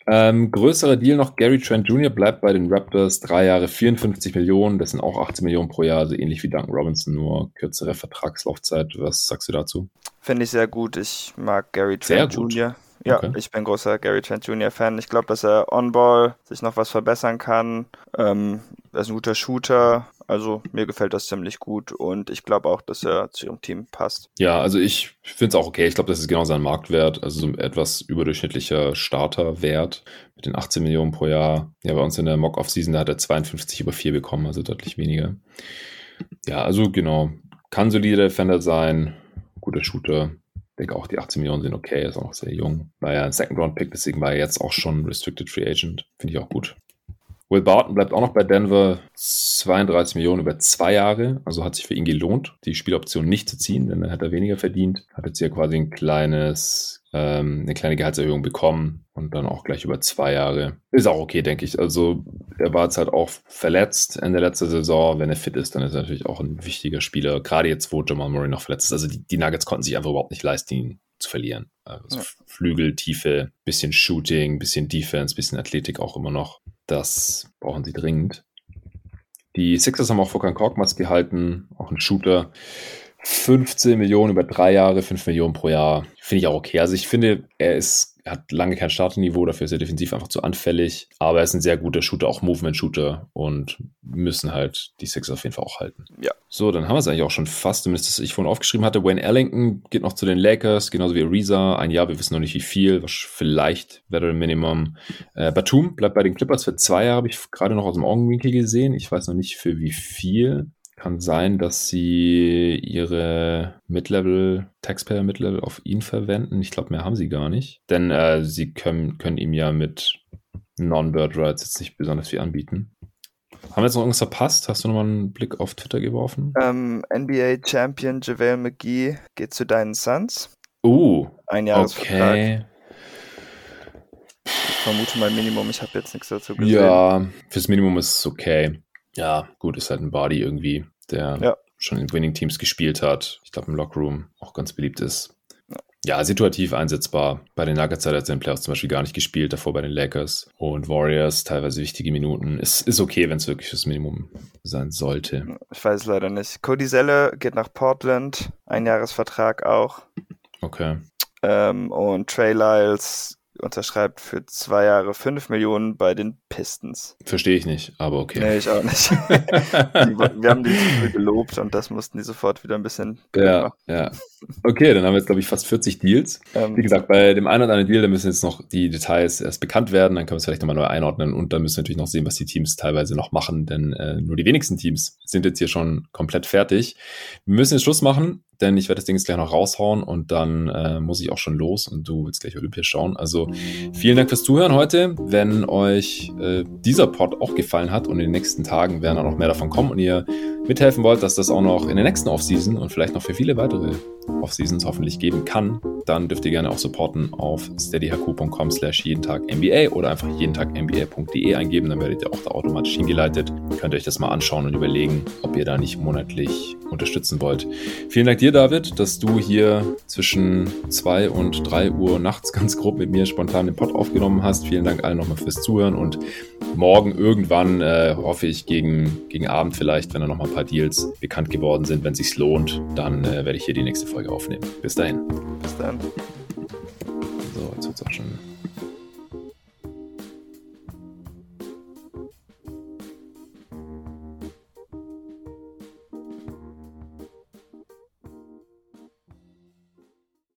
ähm, größerer Deal noch, Gary Trent Jr. bleibt bei den Raptors, drei Jahre 54 Millionen, das sind auch 18 Millionen pro Jahr, also ähnlich wie Duncan Robinson, nur kürzere Vertragslaufzeit. Was sagst du dazu? Finde ich sehr gut. Ich mag Gary Trent Jr. Ja, okay. ich bin großer Gary Trent Jr. Fan. Ich glaube, dass er on-ball sich noch was verbessern kann. Ähm, er ist ein guter Shooter. Also mir gefällt das ziemlich gut und ich glaube auch, dass er zu ihrem Team passt. Ja, also ich finde es auch okay. Ich glaube, das ist genau sein Marktwert. Also so ein etwas überdurchschnittlicher Starterwert mit den 18 Millionen pro Jahr. Ja, bei uns in der Mock-Off-Season, da hat er 52 über 4 bekommen, also deutlich weniger. Ja, also genau. Kann solider Defender sein guter Shooter. Ich denke auch, die 18 Millionen sind okay, ist auch noch sehr jung. War ja ein Second-Round-Pick, deswegen war er jetzt auch schon Restricted Free Agent. Finde ich auch gut. Will Barton bleibt auch noch bei Denver. 32 Millionen über zwei Jahre. Also hat sich für ihn gelohnt, die Spieloption nicht zu ziehen, denn dann hat er weniger verdient. Hat jetzt hier quasi ein kleines, ähm, eine kleine Gehaltserhöhung bekommen und dann auch gleich über zwei Jahre. Ist auch okay, denke ich. Also er war jetzt halt auch verletzt Ende letzter Saison. Wenn er fit ist, dann ist er natürlich auch ein wichtiger Spieler. Gerade jetzt, wo Jamal Murray noch verletzt ist. Also die, die Nuggets konnten sich einfach überhaupt nicht leisten, ihn zu verlieren. Also ja. Flügel, Tiefe, bisschen Shooting, bisschen Defense, bisschen Athletik auch immer noch. Das brauchen sie dringend. Die Sixers haben auch Furkan Korkmaz gehalten, auch ein Shooter. 15 Millionen über drei Jahre, 5 Millionen pro Jahr. Finde ich auch okay. Also ich finde, er ist er hat lange kein Starterniveau, dafür ist er defensiv einfach zu anfällig. Aber er ist ein sehr guter Shooter, auch Movement-Shooter und müssen halt die Six auf jeden Fall auch halten. Ja. So, dann haben wir es eigentlich auch schon fast, zumindest das ich vorhin aufgeschrieben hatte. Wayne Ellington geht noch zu den Lakers, genauso wie Ariza. Ein Jahr, wir wissen noch nicht wie viel, vielleicht Veteran Minimum. Äh, Batum bleibt bei den Clippers für zwei Jahre, habe ich gerade noch aus dem Augenwinkel gesehen. Ich weiß noch nicht für wie viel. Kann sein, dass sie ihre Mid-Level, Taxpayer Mid-Level auf ihn verwenden. Ich glaube, mehr haben sie gar nicht. Denn äh, sie können, können ihm ja mit Non-Bird Rights jetzt nicht besonders viel anbieten. Haben wir jetzt noch irgendwas verpasst? Hast du nochmal einen Blick auf Twitter geworfen? Ähm, NBA Champion JaVale McGee geht zu deinen Suns. Uh, ein Jahresvertrag. Okay. Ich vermute mal Minimum, ich habe jetzt nichts dazu gesehen. Ja, fürs Minimum ist es okay. Ja, gut, ist halt ein Body irgendwie, der ja. schon in Winning-Teams gespielt hat. Ich glaube, im Lockroom auch ganz beliebt ist. Ja, situativ einsetzbar. Bei den Nuggets hat er jetzt in den Playoffs zum Beispiel gar nicht gespielt, davor bei den Lakers und Warriors teilweise wichtige Minuten. Ist, ist okay, wenn es wirklich das Minimum sein sollte. Ich weiß leider nicht. Cody Selle geht nach Portland, Einjahresvertrag auch. Okay. Ähm, und Trey Lyles unterschreibt für zwei Jahre fünf Millionen bei den Pistons. Verstehe ich nicht, aber okay. Nee, ich auch nicht. die, wir haben die so gelobt und das mussten die sofort wieder ein bisschen. Ja, ja. Okay, dann haben wir jetzt, glaube ich, fast 40 Deals. Ähm, Wie gesagt, bei dem einen oder anderen Deal, da müssen jetzt noch die Details erst bekannt werden, dann können wir es vielleicht nochmal neu einordnen und dann müssen wir natürlich noch sehen, was die Teams teilweise noch machen, denn äh, nur die wenigsten Teams sind jetzt hier schon komplett fertig. Wir müssen jetzt Schluss machen denn ich werde das Ding jetzt gleich noch raushauen und dann äh, muss ich auch schon los und du willst gleich Olympia schauen. Also vielen Dank fürs Zuhören heute. Wenn euch äh, dieser Pod auch gefallen hat und in den nächsten Tagen werden auch noch mehr davon kommen und ihr mithelfen wollt, dass das auch noch in der nächsten Offseason und vielleicht noch für viele weitere Offseasons hoffentlich geben kann, dann dürft ihr gerne auch supporten auf steadyhq.com slash jeden Tag NBA oder einfach jeden Tag NBA.de eingeben, dann werdet ihr auch da automatisch hingeleitet. Könnt ihr euch das mal anschauen und überlegen, ob ihr da nicht monatlich unterstützen wollt. Vielen Dank dir, David, dass du hier zwischen 2 und 3 Uhr nachts ganz grob mit mir spontan den Pod aufgenommen hast. Vielen Dank allen nochmal fürs Zuhören und morgen irgendwann äh, hoffe ich gegen, gegen Abend vielleicht, wenn da nochmal ein paar Deals bekannt geworden sind, wenn es sich lohnt, dann äh, werde ich hier die nächste Folge aufnehmen. Bis dahin. Bis dann. So, jetzt wird es auch schon